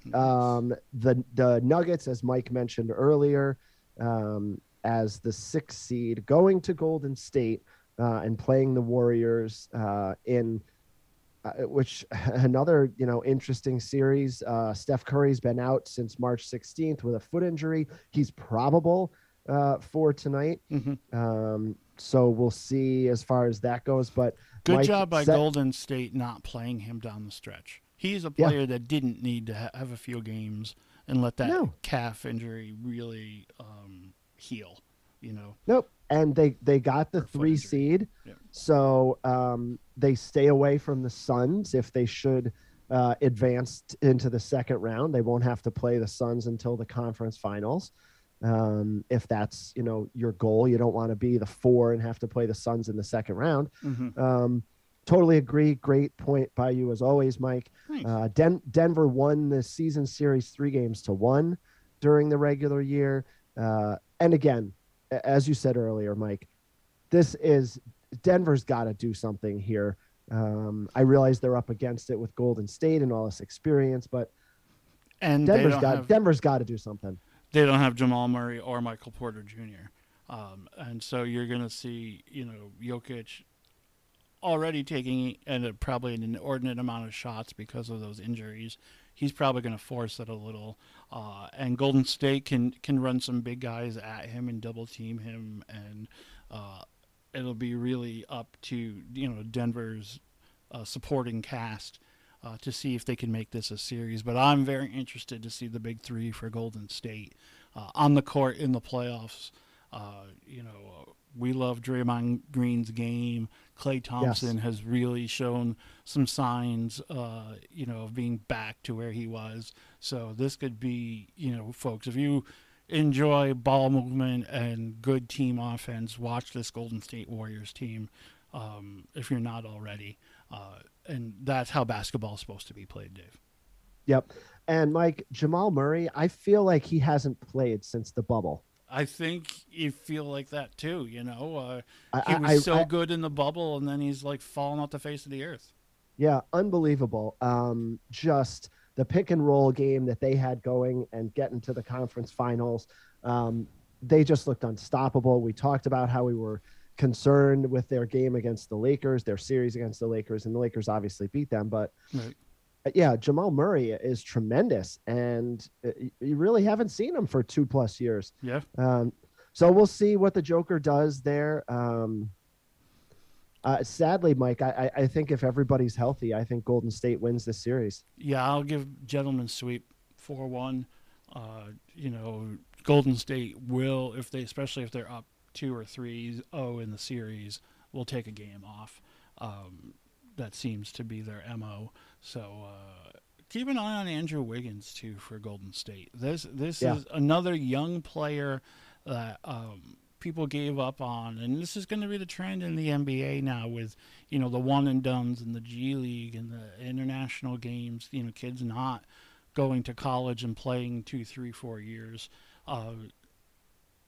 nice. Um, the the Nuggets, as Mike mentioned earlier, um, as the sixth seed, going to Golden State uh, and playing the Warriors uh, in. Uh, which *laughs* another you know interesting series. Uh, Steph Curry's been out since March 16th with a foot injury. He's probable uh, for tonight. Mhm. Um, so we'll see as far as that goes. But Good Mike, job by set- Golden State not playing him down the stretch. He's a Yeah. player that didn't need to ha- have a few games and let that No. calf injury really um, heal. You know, Nope. And they they got the three seed, Yep. so um, they stay away from the Suns if they should uh, advance into the second round. They won't have to play the Suns until the conference finals. Um, if that's you know your goal, you don't want to be the four and have to play the Suns in the second round. Mhm. Um, totally agree. Great point by you as always, Mike. Thanks. Uh, Den- Denver won the season series three games to one during the regular year. Uh, and again, as you said earlier, Mike, this is Denver's got to do something here. Um, I realize they're up against it with Golden State and all this experience, but and Denver's got have Denver's got to do something. they don't have Jamal Murray or Michael Porter Jr. Um, and so you're going to see, you know, Jokic already taking and probably an inordinate amount of shots because of those injuries. He's probably going to force it a little. Uh, and Golden State can can run some big guys at him and double team him, and uh, it'll be really up to you know Denver's uh, supporting cast uh, to see if they can make this a series. But I'm very interested to see the big three for Golden State uh, on the court in the playoffs. Uh, you know, we love Draymond Green's game. Klay Thompson has really shown some signs, uh, you know, of being back to where he was. So this could be, you know, folks, if you enjoy ball movement and good team offense, watch this Golden State Warriors team. Um, if you're not already, uh, and that's how basketball is supposed to be played, Dave. Yep. And Mike Jamal Murray, I feel like he hasn't played since the bubble. I think you feel like that too. You know, uh, I, he was I- so I- good in the bubble, and then he's like falling off the face of the earth. Yeah, unbelievable. Um, just the pick and roll game that they had going and getting to the conference finals. Um, they just looked unstoppable. We talked about how we were concerned with their game against the Lakers, their series against the Lakers, and the Lakers obviously beat them. But Right. Uh, yeah, Jamal Murray is tremendous, and uh, you really haven't seen him for two plus years. Yeah. Um, so we'll see what the Joker does there. Um, uh, sadly, Mike, I, I think if everybody's healthy, I think Golden State wins this series. Yeah, I'll give gentleman sweep four one. Uh, you know, Golden State will if they especially if they're up two or three oh in the series, will take a game off. Um, that seems to be their mo. So uh, keep an eye on Andrew Wiggins too for Golden State. This this Yeah. is another young player that um, people gave up on, and this is going to be the trend in the NBA now with you know the one and dones and the G League and the international games. You know, kids not going to college and playing two, three, four years. Uh,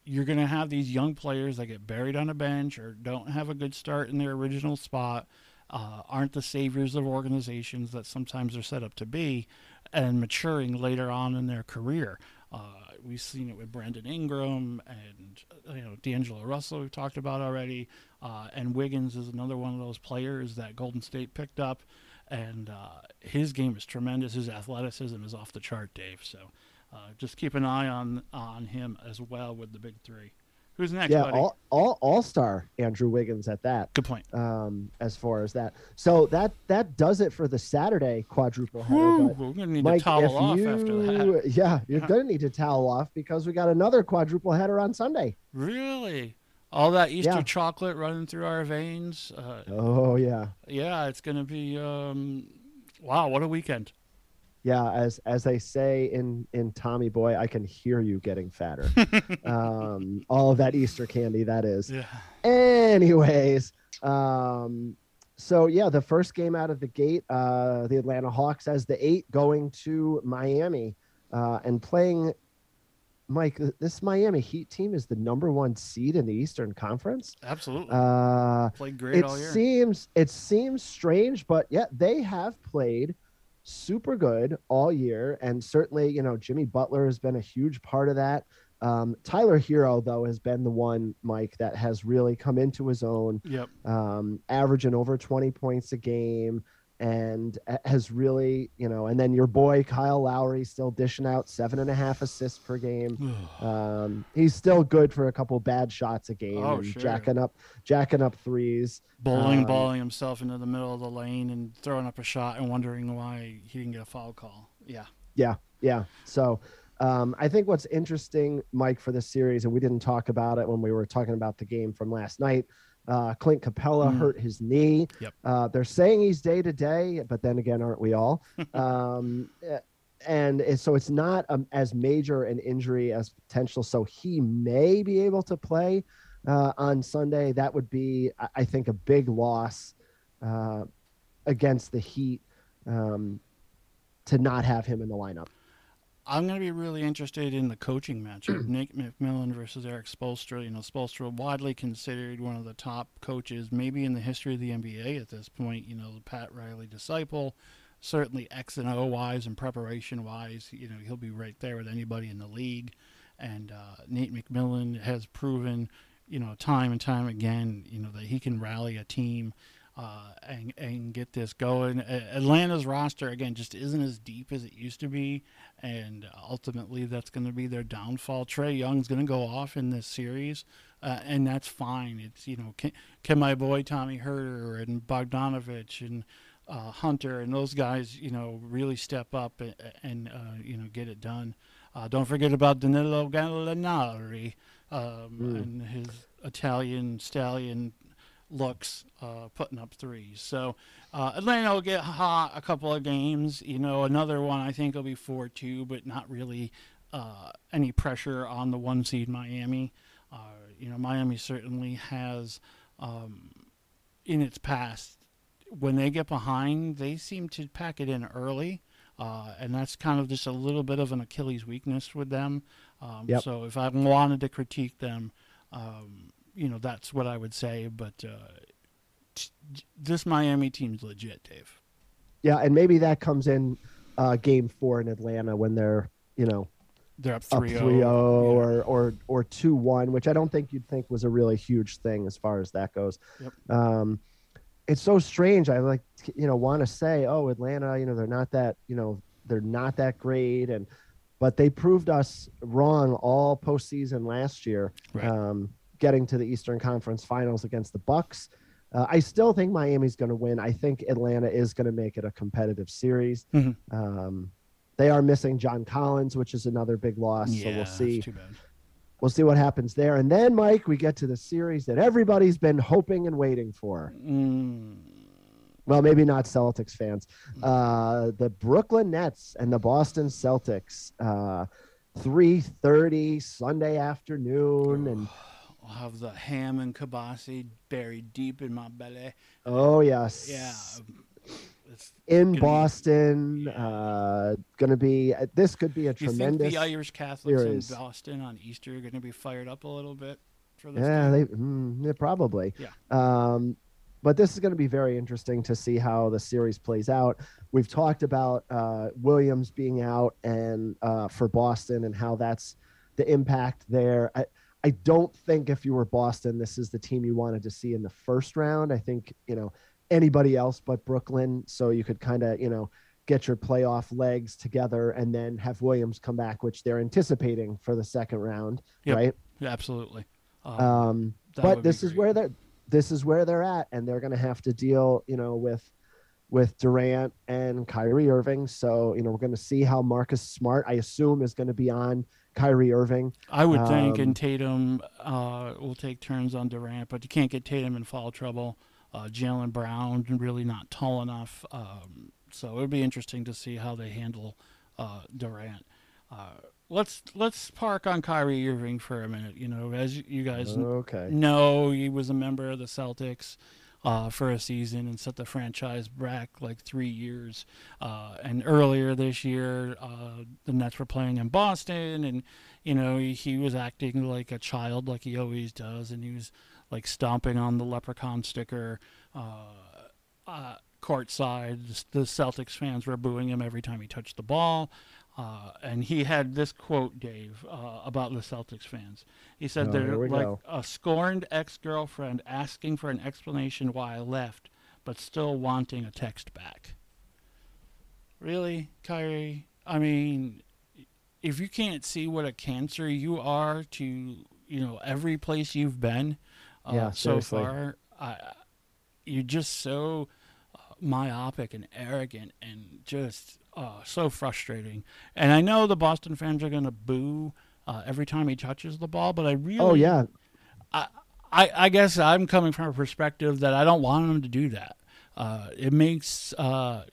you're going to have these young players that get buried on a bench or don't have a good start in their original spot, uh, aren't the saviors of organizations that sometimes they're set up to be, and maturing later on in their career. Uh, we've seen it with Brandon Ingram and uh, you know D'Angelo Russell. We've talked about already, uh, and Wiggins is another one of those players that Golden State picked up, and uh, his game is tremendous. His athleticism is off the chart, Dave. So uh, just keep an eye on on him as well with the big three. Who's next, yeah, buddy? all all all star Andrew Wiggins at that. Good point. Um, as far as that, so that that does it for the Saturday quadruple header. We're gonna need Mike, to towel off you, after that. *laughs* yeah, you're Yeah. gonna need to towel off because we got another quadruple header on Sunday. Really? All that Easter Yeah. chocolate running through our veins. Uh, Oh yeah, yeah, it's gonna be. Um, wow, what a weekend! Yeah. As as they say in in Tommy Boy, I can hear you getting fatter. *laughs* um, all of that Easter candy, that is. Yeah. Anyways, um, so yeah, the first game out of the gate, uh, the Atlanta Hawks as the eight going to Miami uh, and playing. Mike, this Miami Heat team is the number one seed in the Eastern Conference. Absolutely. Uh, Played great it all year. seems it seems strange, but yeah, they have played super good all year, and certainly you know Jimmy Butler has been a huge part of that. Um, Tyler Herro though has been the one, Mike, that has really come into his own, yep. um, averaging over twenty points a game, and has really you know. And then your boy Kyle Lowry still dishing out seven and a half assists per game. *sighs* Um, he's still good for a couple bad shots a game, Oh, and sure. jacking up, jacking up threes. Bowling, Um, balling himself into the middle of the lane and throwing up a shot and wondering why he didn't get a foul call. Yeah, yeah. Yeah. So um, I think what's interesting, Mike, for this series, and we didn't talk about it when we were talking about the game from last night. Uh, Clint Capela Mm. hurt his knee. Yep. Uh, they're saying he's day to day, but then again, aren't we all? *laughs* um, and so it's not um, as major an injury as potential. So he may be able to play uh, on Sunday. That would be, I- I think, a big loss uh, against the Heat um, to not have him in the lineup. I'm going to be really interested in the coaching matchup. *clears throat* Nick McMillan versus Erik Spoelstra. You know, Spoelstra widely considered one of the top coaches, maybe in the history of the NBA at this point. You know, the Pat Riley disciple. Certainly X and O wise and preparation wise, you know, he'll be right there with anybody in the league. And uh, Nate McMillan has proven, you know, time and time again, you know, that he can rally a team uh, and and get this going. Atlanta's roster again just isn't as deep as it used to be, and ultimately that's going to be their downfall. Trae Young's going to go off in this series, uh, and that's fine. It's you know can, can my boy Tommy Huerter and Bogdanovich and uh, Hunter and those guys you know really step up and, and uh, you know get it done. Uh, don't forget about Danilo Gallinari um, Mm. and his Italian stallion looks uh, putting up threes. So uh, Atlanta will get hot a couple of games. You know, another one I think will be 4 2, but not really uh, any pressure on the one seed Miami. Uh, you know, Miami certainly has um, in its past, when they get behind, they seem to pack it in early. Uh, and that's kind of just a little bit of an Achilles weakness with them. Um, Yep. So if I wanted to critique them, um, you know, that's what I would say. But uh, t- this Miami team's legit, Dave. Yeah, and maybe that comes in uh, game four in Atlanta when they're, you know, They're up up 3 3 0 or or or 2 1, which I don't think you'd think was a really huge thing as far as that goes. Yep. Um, it's so strange. I like, you know, want to say, oh, Atlanta, you know, they're not that, you know, they're not that great. And, but they proved us wrong all postseason last year, Right. um, getting to the Eastern Conference Finals against the Bucks. Uh, I still think Miami's going to win. I think Atlanta is going to make it a competitive series. Mhm. Um, they are missing John Collins, which is another big loss. yeah, so we'll see. We'll see what happens there. And then, Mike, we get to the series that everybody's been hoping and waiting for. Mm, Well, maybe not Celtics fans. Uh, the Brooklyn Nets and the Boston Celtics. Uh, 3:30 Sunday afternoon, and *sighs* I'll have the ham and kibasi buried deep in my belly. oh yes, Yeah. It's, in be- Boston. Uh, going to be this could be a you think tremendous. the Irish Catholics series. in Boston on Easter are going to be fired up a little bit for this? Yeah, they mm, yeah, probably. Yeah. Um, but this is going to be very interesting to see how the series plays out. We've talked about uh, Williams being out and uh, for Boston and how that's the impact there. I, I don't think if you were Boston, this is the team you wanted to see in the first round. I think you know anybody else but Brooklyn. So you could kind of, you know, get your playoff legs together and then have Williams come back, which they're anticipating for the second round, Yep. right? Yeah, absolutely. Um, Um, but this is where they're this is where they're at, and they're going to have to deal, you know, with with Durant and Kyrie Irving. So you know, we're going to see how Marcus Smart, I assume, is going to be on Kyrie Irving. I would think, um, and Tatum uh, will take turns on Durant, but you can't get Tatum in foul trouble. Uh, Jaylen Brown really not tall enough, um, so it would be interesting to see how they handle uh, Durant. Uh, let's let's park on Kyrie Irving for a minute. You know, as you guys Okay. No, he was a member of the Celtics uh, for a season and set the franchise back like three years. Uh, and earlier this year, uh, the Nets were playing in Boston, and you know he, he was acting like a child, like he always does, and he was like stomping on the leprechaun sticker. Uh, uh, courtside, the Celtics fans were booing him every time he touched the ball. Uh, and he had this quote, Dave, uh, about the Celtics fans. He said Oh, they're like go. a scorned ex girlfriend asking for an explanation why I left, but still wanting a text back. Really, Kyrie? I mean, if you can't see what a cancer you are to, you know, every place you've been uh, Yeah, so far, I, you're just so uh, myopic and arrogant and just uh, so frustrating. And I know the Boston fans are going to boo uh, every time he touches the ball, but I really, Oh yeah, I, I, I guess I'm coming from a perspective that I don't want him to do that. Uh, it makes uh,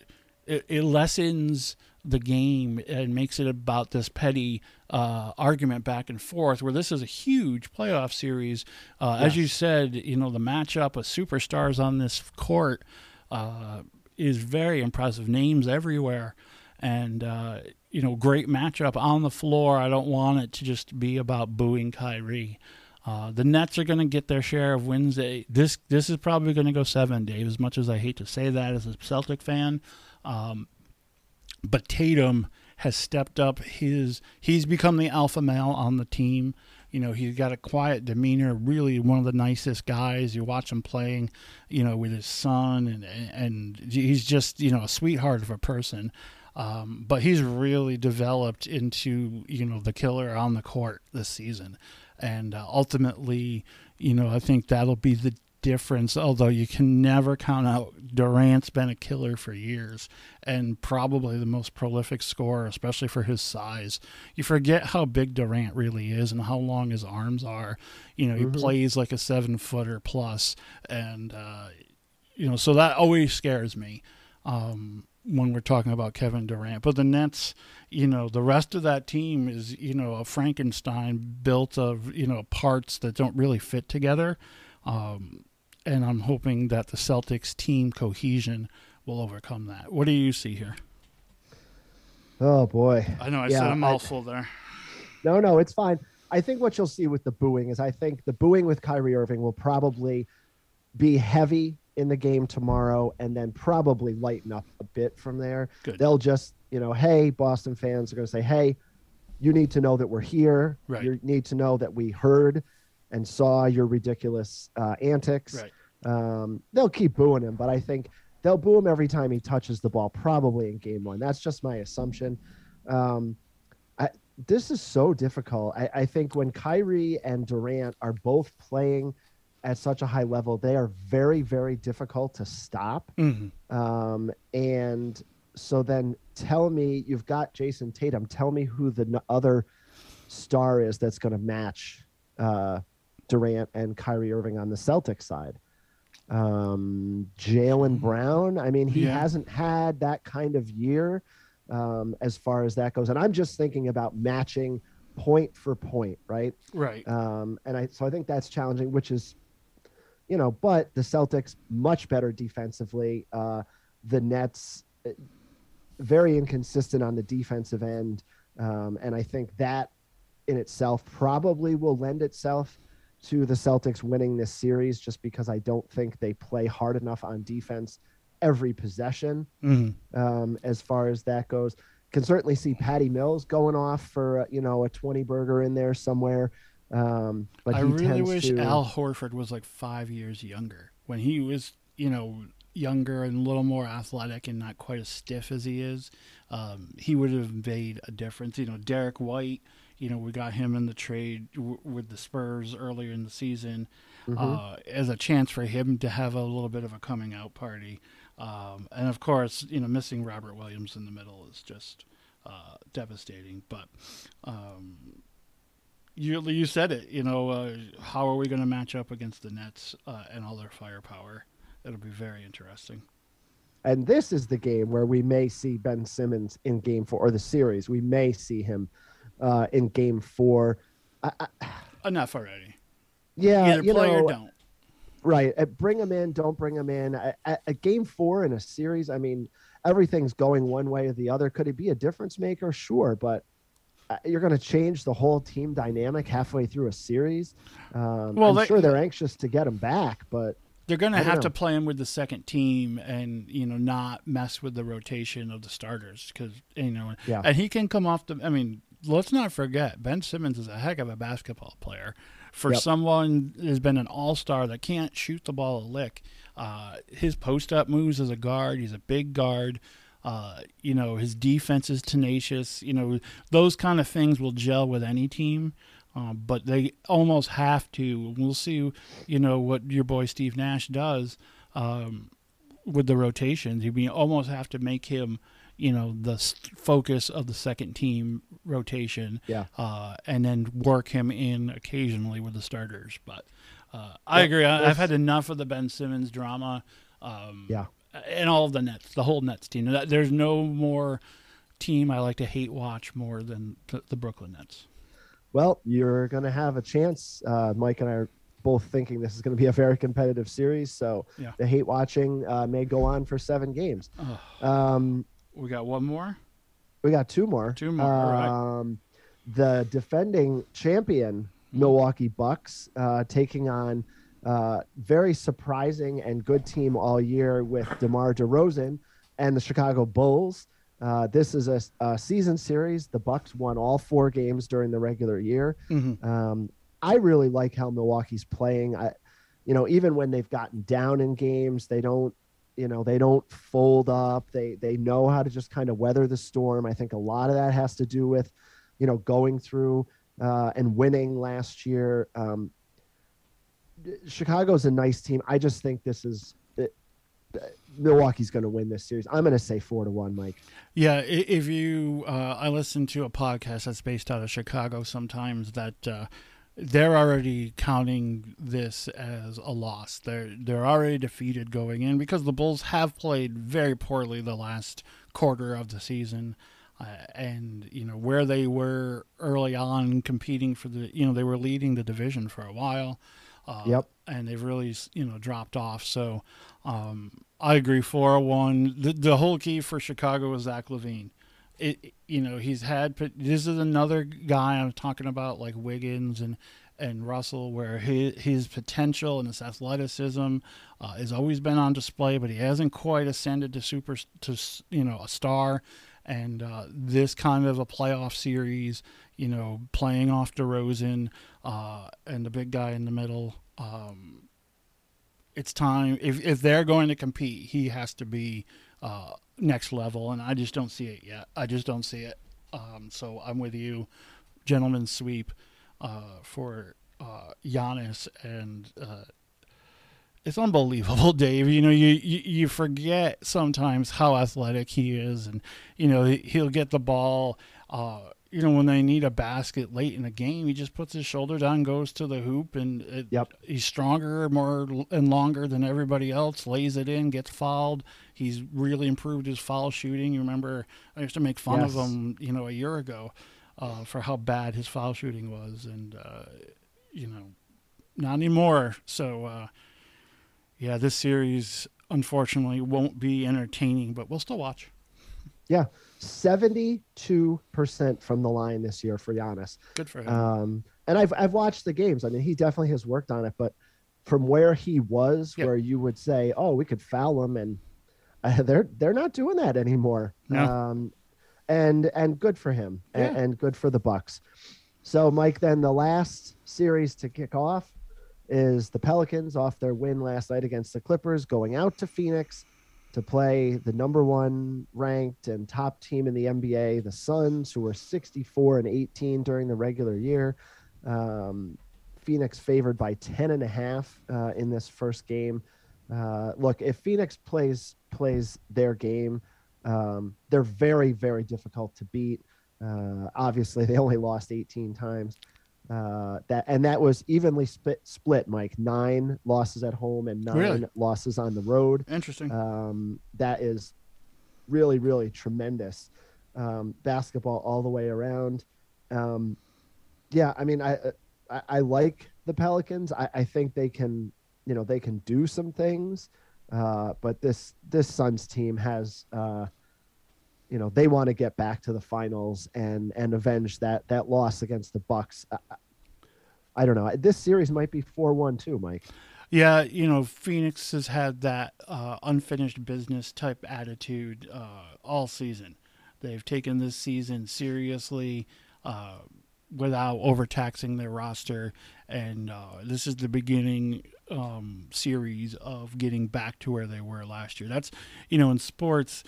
it, it lessens the game and makes it about this petty uh, argument back and forth. Where this is a huge playoff series, uh, as you said, you know the matchup of superstars on this court uh, is very impressive. Names everywhere, and uh, you know great matchup on the floor. I don't want it to just be about booing Kyrie. Uh, the Nets are going to get their share of wins. This this is probably going to go seven, Dave. As much as I hate to say that as a Celtic fan, um, but Tatum has stepped up his. He's become the alpha male on the team. You know, he's got a quiet demeanor. Really, one of the nicest guys. You watch him playing, you know, with his son, and and he's just you know a sweetheart of a person. Um, but he's really developed into you know the killer on the court this season, and uh, ultimately, you know, I think that'll be the difference. Although you can never count out Durant's been a killer for years and probably the most prolific scorer, especially for his size. You forget how big Durant really is and how long his arms are. You know, he Mhm. plays like a seven footer plus, and uh, you know, so that always scares me. Um, when we're talking about Kevin Durant. But the Nets, you know, the rest of that team is, you know, a Frankenstein built of, you know, parts that don't really fit together. Um, and I'm hoping that the Celtics team cohesion will overcome that. What do you see here? oh boy. I know I Yeah, said a I- mouthful there. No, no, it's fine. I think what you'll see with the booing is I think the booing with Kyrie Irving will probably be heavy in the game tomorrow and then probably lighten up a bit from there. Good. They'll just, you know, hey, Boston fans are going to say, hey, you need to know that we're here. Right. You need to know that we heard and saw your ridiculous uh, antics. Right. Um, they'll keep booing him, but I think they'll boo him every time he touches the ball, probably in game one. That's just my assumption. Um, I, this is so difficult. I, I think when Kyrie and Durant are both playing at such a high level, they are very, very difficult to stop. hmm Um, and so then tell me, you've got Jayson Tatum. Tell me who the n- other star is that's going to match uh, Durant and Kyrie Irving on the Celtics side. Um, Jaylen Brown. I mean, he Yeah. hasn't had that kind of year um, as far as that goes. And I'm just thinking about matching point for point, right? Right. Um, and I so I think that's challenging, which is, you know, but the Celtics much better defensively. Uh, the Nets uh, very inconsistent on the defensive end, um, and I think that in itself probably will lend itself to the Celtics winning this series, just because I don't think they play hard enough on defense every possession hmm um, as far as that goes. Can certainly see Patty Mills going off for uh, you know a twenty burger in there somewhere. Um, but I really wish to, Al Horford was like five years younger when he was, you know, younger and a little more athletic and not quite as stiff as he is, um, he would have made a difference. You know, Derrick White, you know, we got him in the trade w- with the Spurs earlier in the season Mhm. uh, as a chance for him to have a little bit of a coming out party. Um, and of course, you know, missing Robert Williams in the middle is just uh, devastating. But um, you you said it. You know, uh, how are we going to match up against the Nets uh, and all their firepower? It'll be very interesting. And this is the game where we may see Ben Simmons in game four, or the series. We may see him uh, in game four. I, I, Enough already. yeah, Either you play know, or don't. right. Uh, bring him in, don't bring him in. At game four in a series, I mean, everything's going one way or the other. Could he be a difference maker? Sure, but you're going to change the whole team dynamic halfway through a series. Um, Well, I'm they- sure they're anxious to get him back, but They're going to have to play him with the second team and you know not mess with the rotation of the starters because you know Yeah. and he can come off the. I mean, let's not forget Ben Simmons is a heck of a basketball player. For Yep. someone who's been an all star that can't shoot the ball a lick, uh, his post up moves as a guard. He's a big guard. Uh, you know his defense is tenacious. You know those kind of things will gel with any team. Um, but they almost have to. We'll see, you know, what your boy Steve Nash does um, with the rotations. You almost have to make him, you know, the focus of the second team rotation, yeah. uh, and then work him in occasionally with the starters. But uh, I Yeah, agree. I, I've had enough of the Ben Simmons drama. Um, Yeah. And all of the Nets, the whole Nets team. There's no more team I like to hate watch more than the, Brooklyn Nets. Well, you're going to have a chance. Uh, Mike and I are both thinking this is going to be a very competitive series. So Yeah. the hate watching uh, may go on for seven games. Ugh. Um, We got one more. we got two more. Two more, all right. Um, the defending champion Hmm. Milwaukee Bucks uh, taking on uh, very surprising and good team all year with DeMar DeRozan and the Chicago Bulls. Uh, this is a, a season series. The Bucks won all four games during the regular year. Mm-hmm. Um, I really like how Milwaukee's playing. I, you know, even when they've gotten down in games, they don't, you know, they don't fold up. They they know how to just kind of weather the storm. I think a lot of that has to do with, you know, going through uh, and winning last year. Um, Chicago's a nice team. I just think this is. It, Milwaukee's going to win this series. I'm going to say four to one, Mike. Yeah, if you, uh, I listen to a podcast that's based out of Chicago sometimes that uh, they're already counting this as a loss. They're they're already defeated going in because the Bulls have played very poorly the last quarter of the season. Uh, and you know where they were early on competing for the you know they were leading the division for a while uh, Yep. and they've really you know dropped off so um, I agree. Four one. The the whole key for Chicago is Zach LaVine. It you know he's had. This is another guy I'm talking about like Wiggins and and Russell, where his his potential and his athleticism uh, has always been on display, but he hasn't quite ascended to super to you know a star. And uh, this kind of a playoff series, you know, playing off DeRozan uh, and the big guy in the middle. Um, it's time if if they're going to compete, he has to be uh, next level, and I just don't see it yet. I just don't see it. Um, so I'm with you, gentlemen. Sweep uh, for uh, Giannis, and uh, it's unbelievable, *laughs* Dave. You know, you, you you forget sometimes how athletic he is, and you know he- he'll get the ball. Uh, you know, when they need a basket late in the game, he just puts his shoulder down, goes to the hoop, and it, Yep. he's stronger, more and longer than everybody else. Lays it in, gets fouled. He's really improved his foul shooting. You remember, I used to make fun of him, you know, a year ago, uh, for how bad his foul shooting was, and uh, you know, not anymore. So, uh, yeah, this series unfortunately won't be entertaining, but we'll still watch. Yeah, seventy-two percent from the line this year for Giannis. Good for him. Um, and I've I've watched the games. I mean, he definitely has worked on it, but from where he was, Yep. where you would say, "Oh, we could foul him," and *laughs* uh, they're they're not doing that anymore. No. Um, and and good for him, and, Yeah. and good for the Bucks. So, Mike, then the last series to kick off, is the Pelicans off their win last night against the Clippers, going out to Phoenix to play the number one ranked and top team in the NBA, the Suns, who were 64 and 18 during the regular year. Um, Phoenix favored by 10 and a half uh, in this first game. Uh, look, if Phoenix plays plays their game, um, they're very very difficult to beat. Uh, obviously, they only lost 18 times. Uh, that and that was evenly split, split. Mike nine losses at home and nine Really? losses on the road. Interesting. Um, that is really, really tremendous um, basketball all the way around. Um, yeah, I mean, I, I I like the Pelicans. I, I think they can, you know, they can do some things. Uh, but this this Suns team has, uh, you know, they want to get back to the finals and and avenge that that loss against the Bucks. I, I- don't know. This series might be four one too, Mike. Yeah, you know, Phoenix has had that uh, unfinished business type attitude uh, all season. They've taken this season seriously uh, without overtaxing their roster, and uh, this is the beginning um, series of getting back to where they were last year. That's, you know, in sports.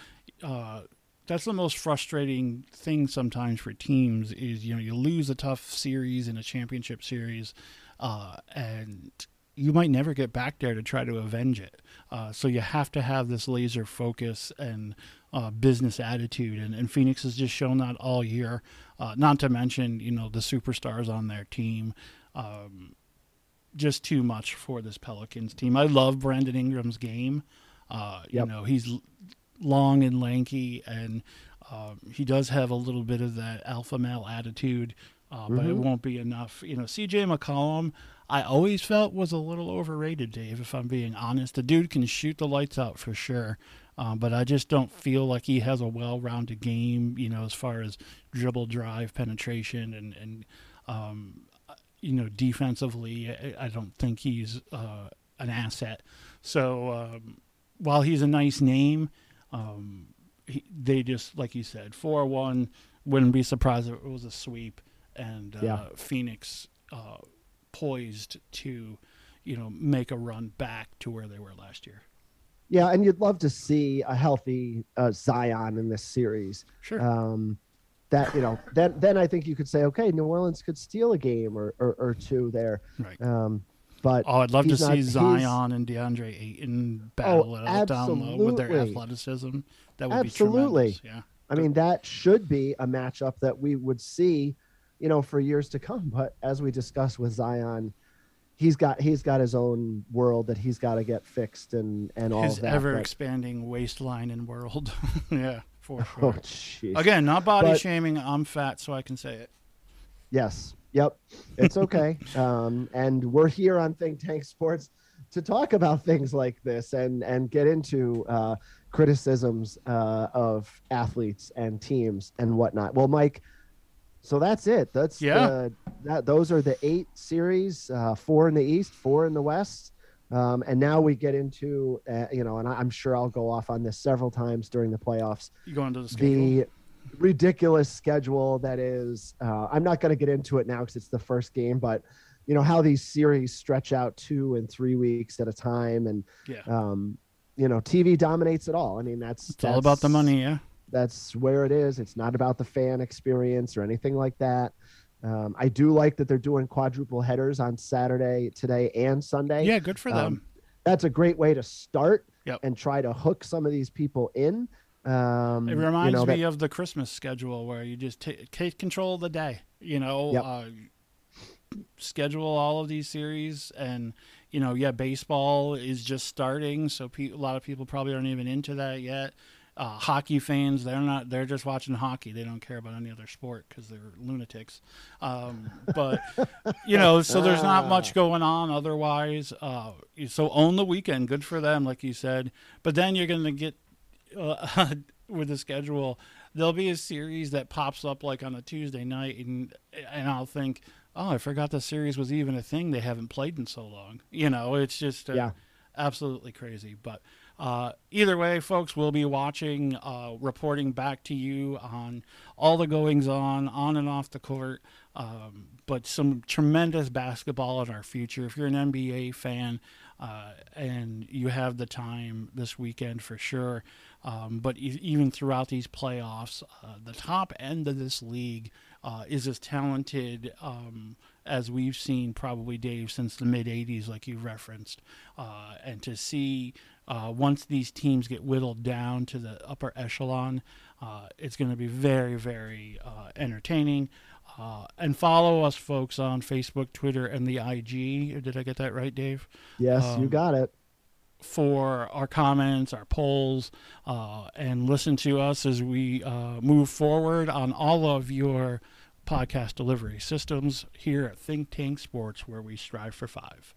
That's the most frustrating thing sometimes for teams is you know you lose a tough series in a championship series uh, and you might never get back there to try to avenge it. Uh, so you have to have this laser focus and uh, business attitude, and, and Phoenix has just shown that all year. Uh, not to mention, you know, the superstars on their team. Um, just too much for this Pelicans team. I love Brandon Ingram's game. Uh, Yep. You know, he's long and lanky, and um, he does have a little bit of that alpha male attitude, uh, but it Mhm. won't be enough. You know, CJ McCollum, I always felt was a little overrated, Dave, if I'm being honest. The dude can shoot the lights out for sure. Um, but I just don't feel like he has a well-rounded game, you know, as far as dribble, drive, penetration, and and um, you know, defensively, I, I don't think he's uh, an asset. So um, while he's a nice name, um, he, they just like you said, four one. Wouldn't be surprised if it was a sweep, and uh, Yeah. Phoenix uh, poised to, you know, make a run back to where they were last year. Yeah, and you'd love to see a healthy uh, Zion in this series. Sure. Um, that you know, then then I think you could say, okay, New Orleans could steal a game or or, or two there. right. Um, but Oh, I'd love to see Zion and DeAndre Ayton battle it out down low with their athleticism. That would Absolutely. be tremendous. Yeah. I mean, that should be a matchup that we would see, you know, for years to come. But as we discussed with Zion, he's got he's got his own world that he's got to get fixed and and all His of that. ever but- expanding waistline and world. *laughs* yeah, for oh, sure. jeez. Again, not body But- shaming. I'm fat, so I can say it. Yes. Yep. It's *laughs* okay. um, and we're here on Think Tank Sports to talk about things like this and and get into uh, criticisms uh, of athletes and teams and whatnot. Well, Mike. So that's it. That's Yeah. the- that. Those are the eight series. Uh, four in the East, four in the West. Um, and now we get into, uh, you know, and I'm sure I'll go off on this several times during the playoffs You go into the schedule. the ridiculous schedule that is uh, i'm not going to get into it now because it's the first game but you know how these series stretch out two and three weeks at a time and yeah. um, you know tv dominates it all i mean that's it's all about the money, yeah. that's where it is it's not about the fan experience or anything like that um, i do like that they're doing quadruple headers on saturday today and sunday Yeah, good for Um, them. that's a great way to start Yep. and try to hook some of these people in um, It you reminds know, that- me of the Christmas schedule where you just ta take control of the day. You know, Yep. uh, schedule all of these series, and you know, yeah, baseball is just starting, so pe- a lot of people probably aren't even into that yet. Uh, hockey fans, they're not. They're just watching hockey. They don't care about any other sport because they're lunatics. Um, but *laughs* you know, so there's not much going on otherwise. Uh, so own the weekend, good for them, like you said. But then you're going to get uh, *laughs* with the schedule, there'll be a series that pops up like on a Tuesday night, and and I'll think, oh, I forgot the series was even a thing. They haven't played in so long. You know, it's just uh, Yeah. absolutely crazy. But Uh, either way, folks, we'll be watching, uh, reporting back to you on all the goings on, on and off the court. Um, but some tremendous basketball in our future. If you're an NBA fan uh, and you have the time this weekend for sure, um, but e- even throughout these playoffs, uh, the top end of this league uh, is as talented um, as we've seen probably Dave since the mid '80s, like you referenced, uh, and to see uh, once these teams get whittled down to the upper echelon, uh, it's going to be very, very uh, entertaining. Uh, and follow us, folks, on Facebook, Twitter, and the IG. Did I get that right, Dave? Yes, you Um, got it. For our comments, our polls, uh, and listen to us as we uh, move forward on all of your podcast delivery systems here at Think Tank Sports, where we strive for five.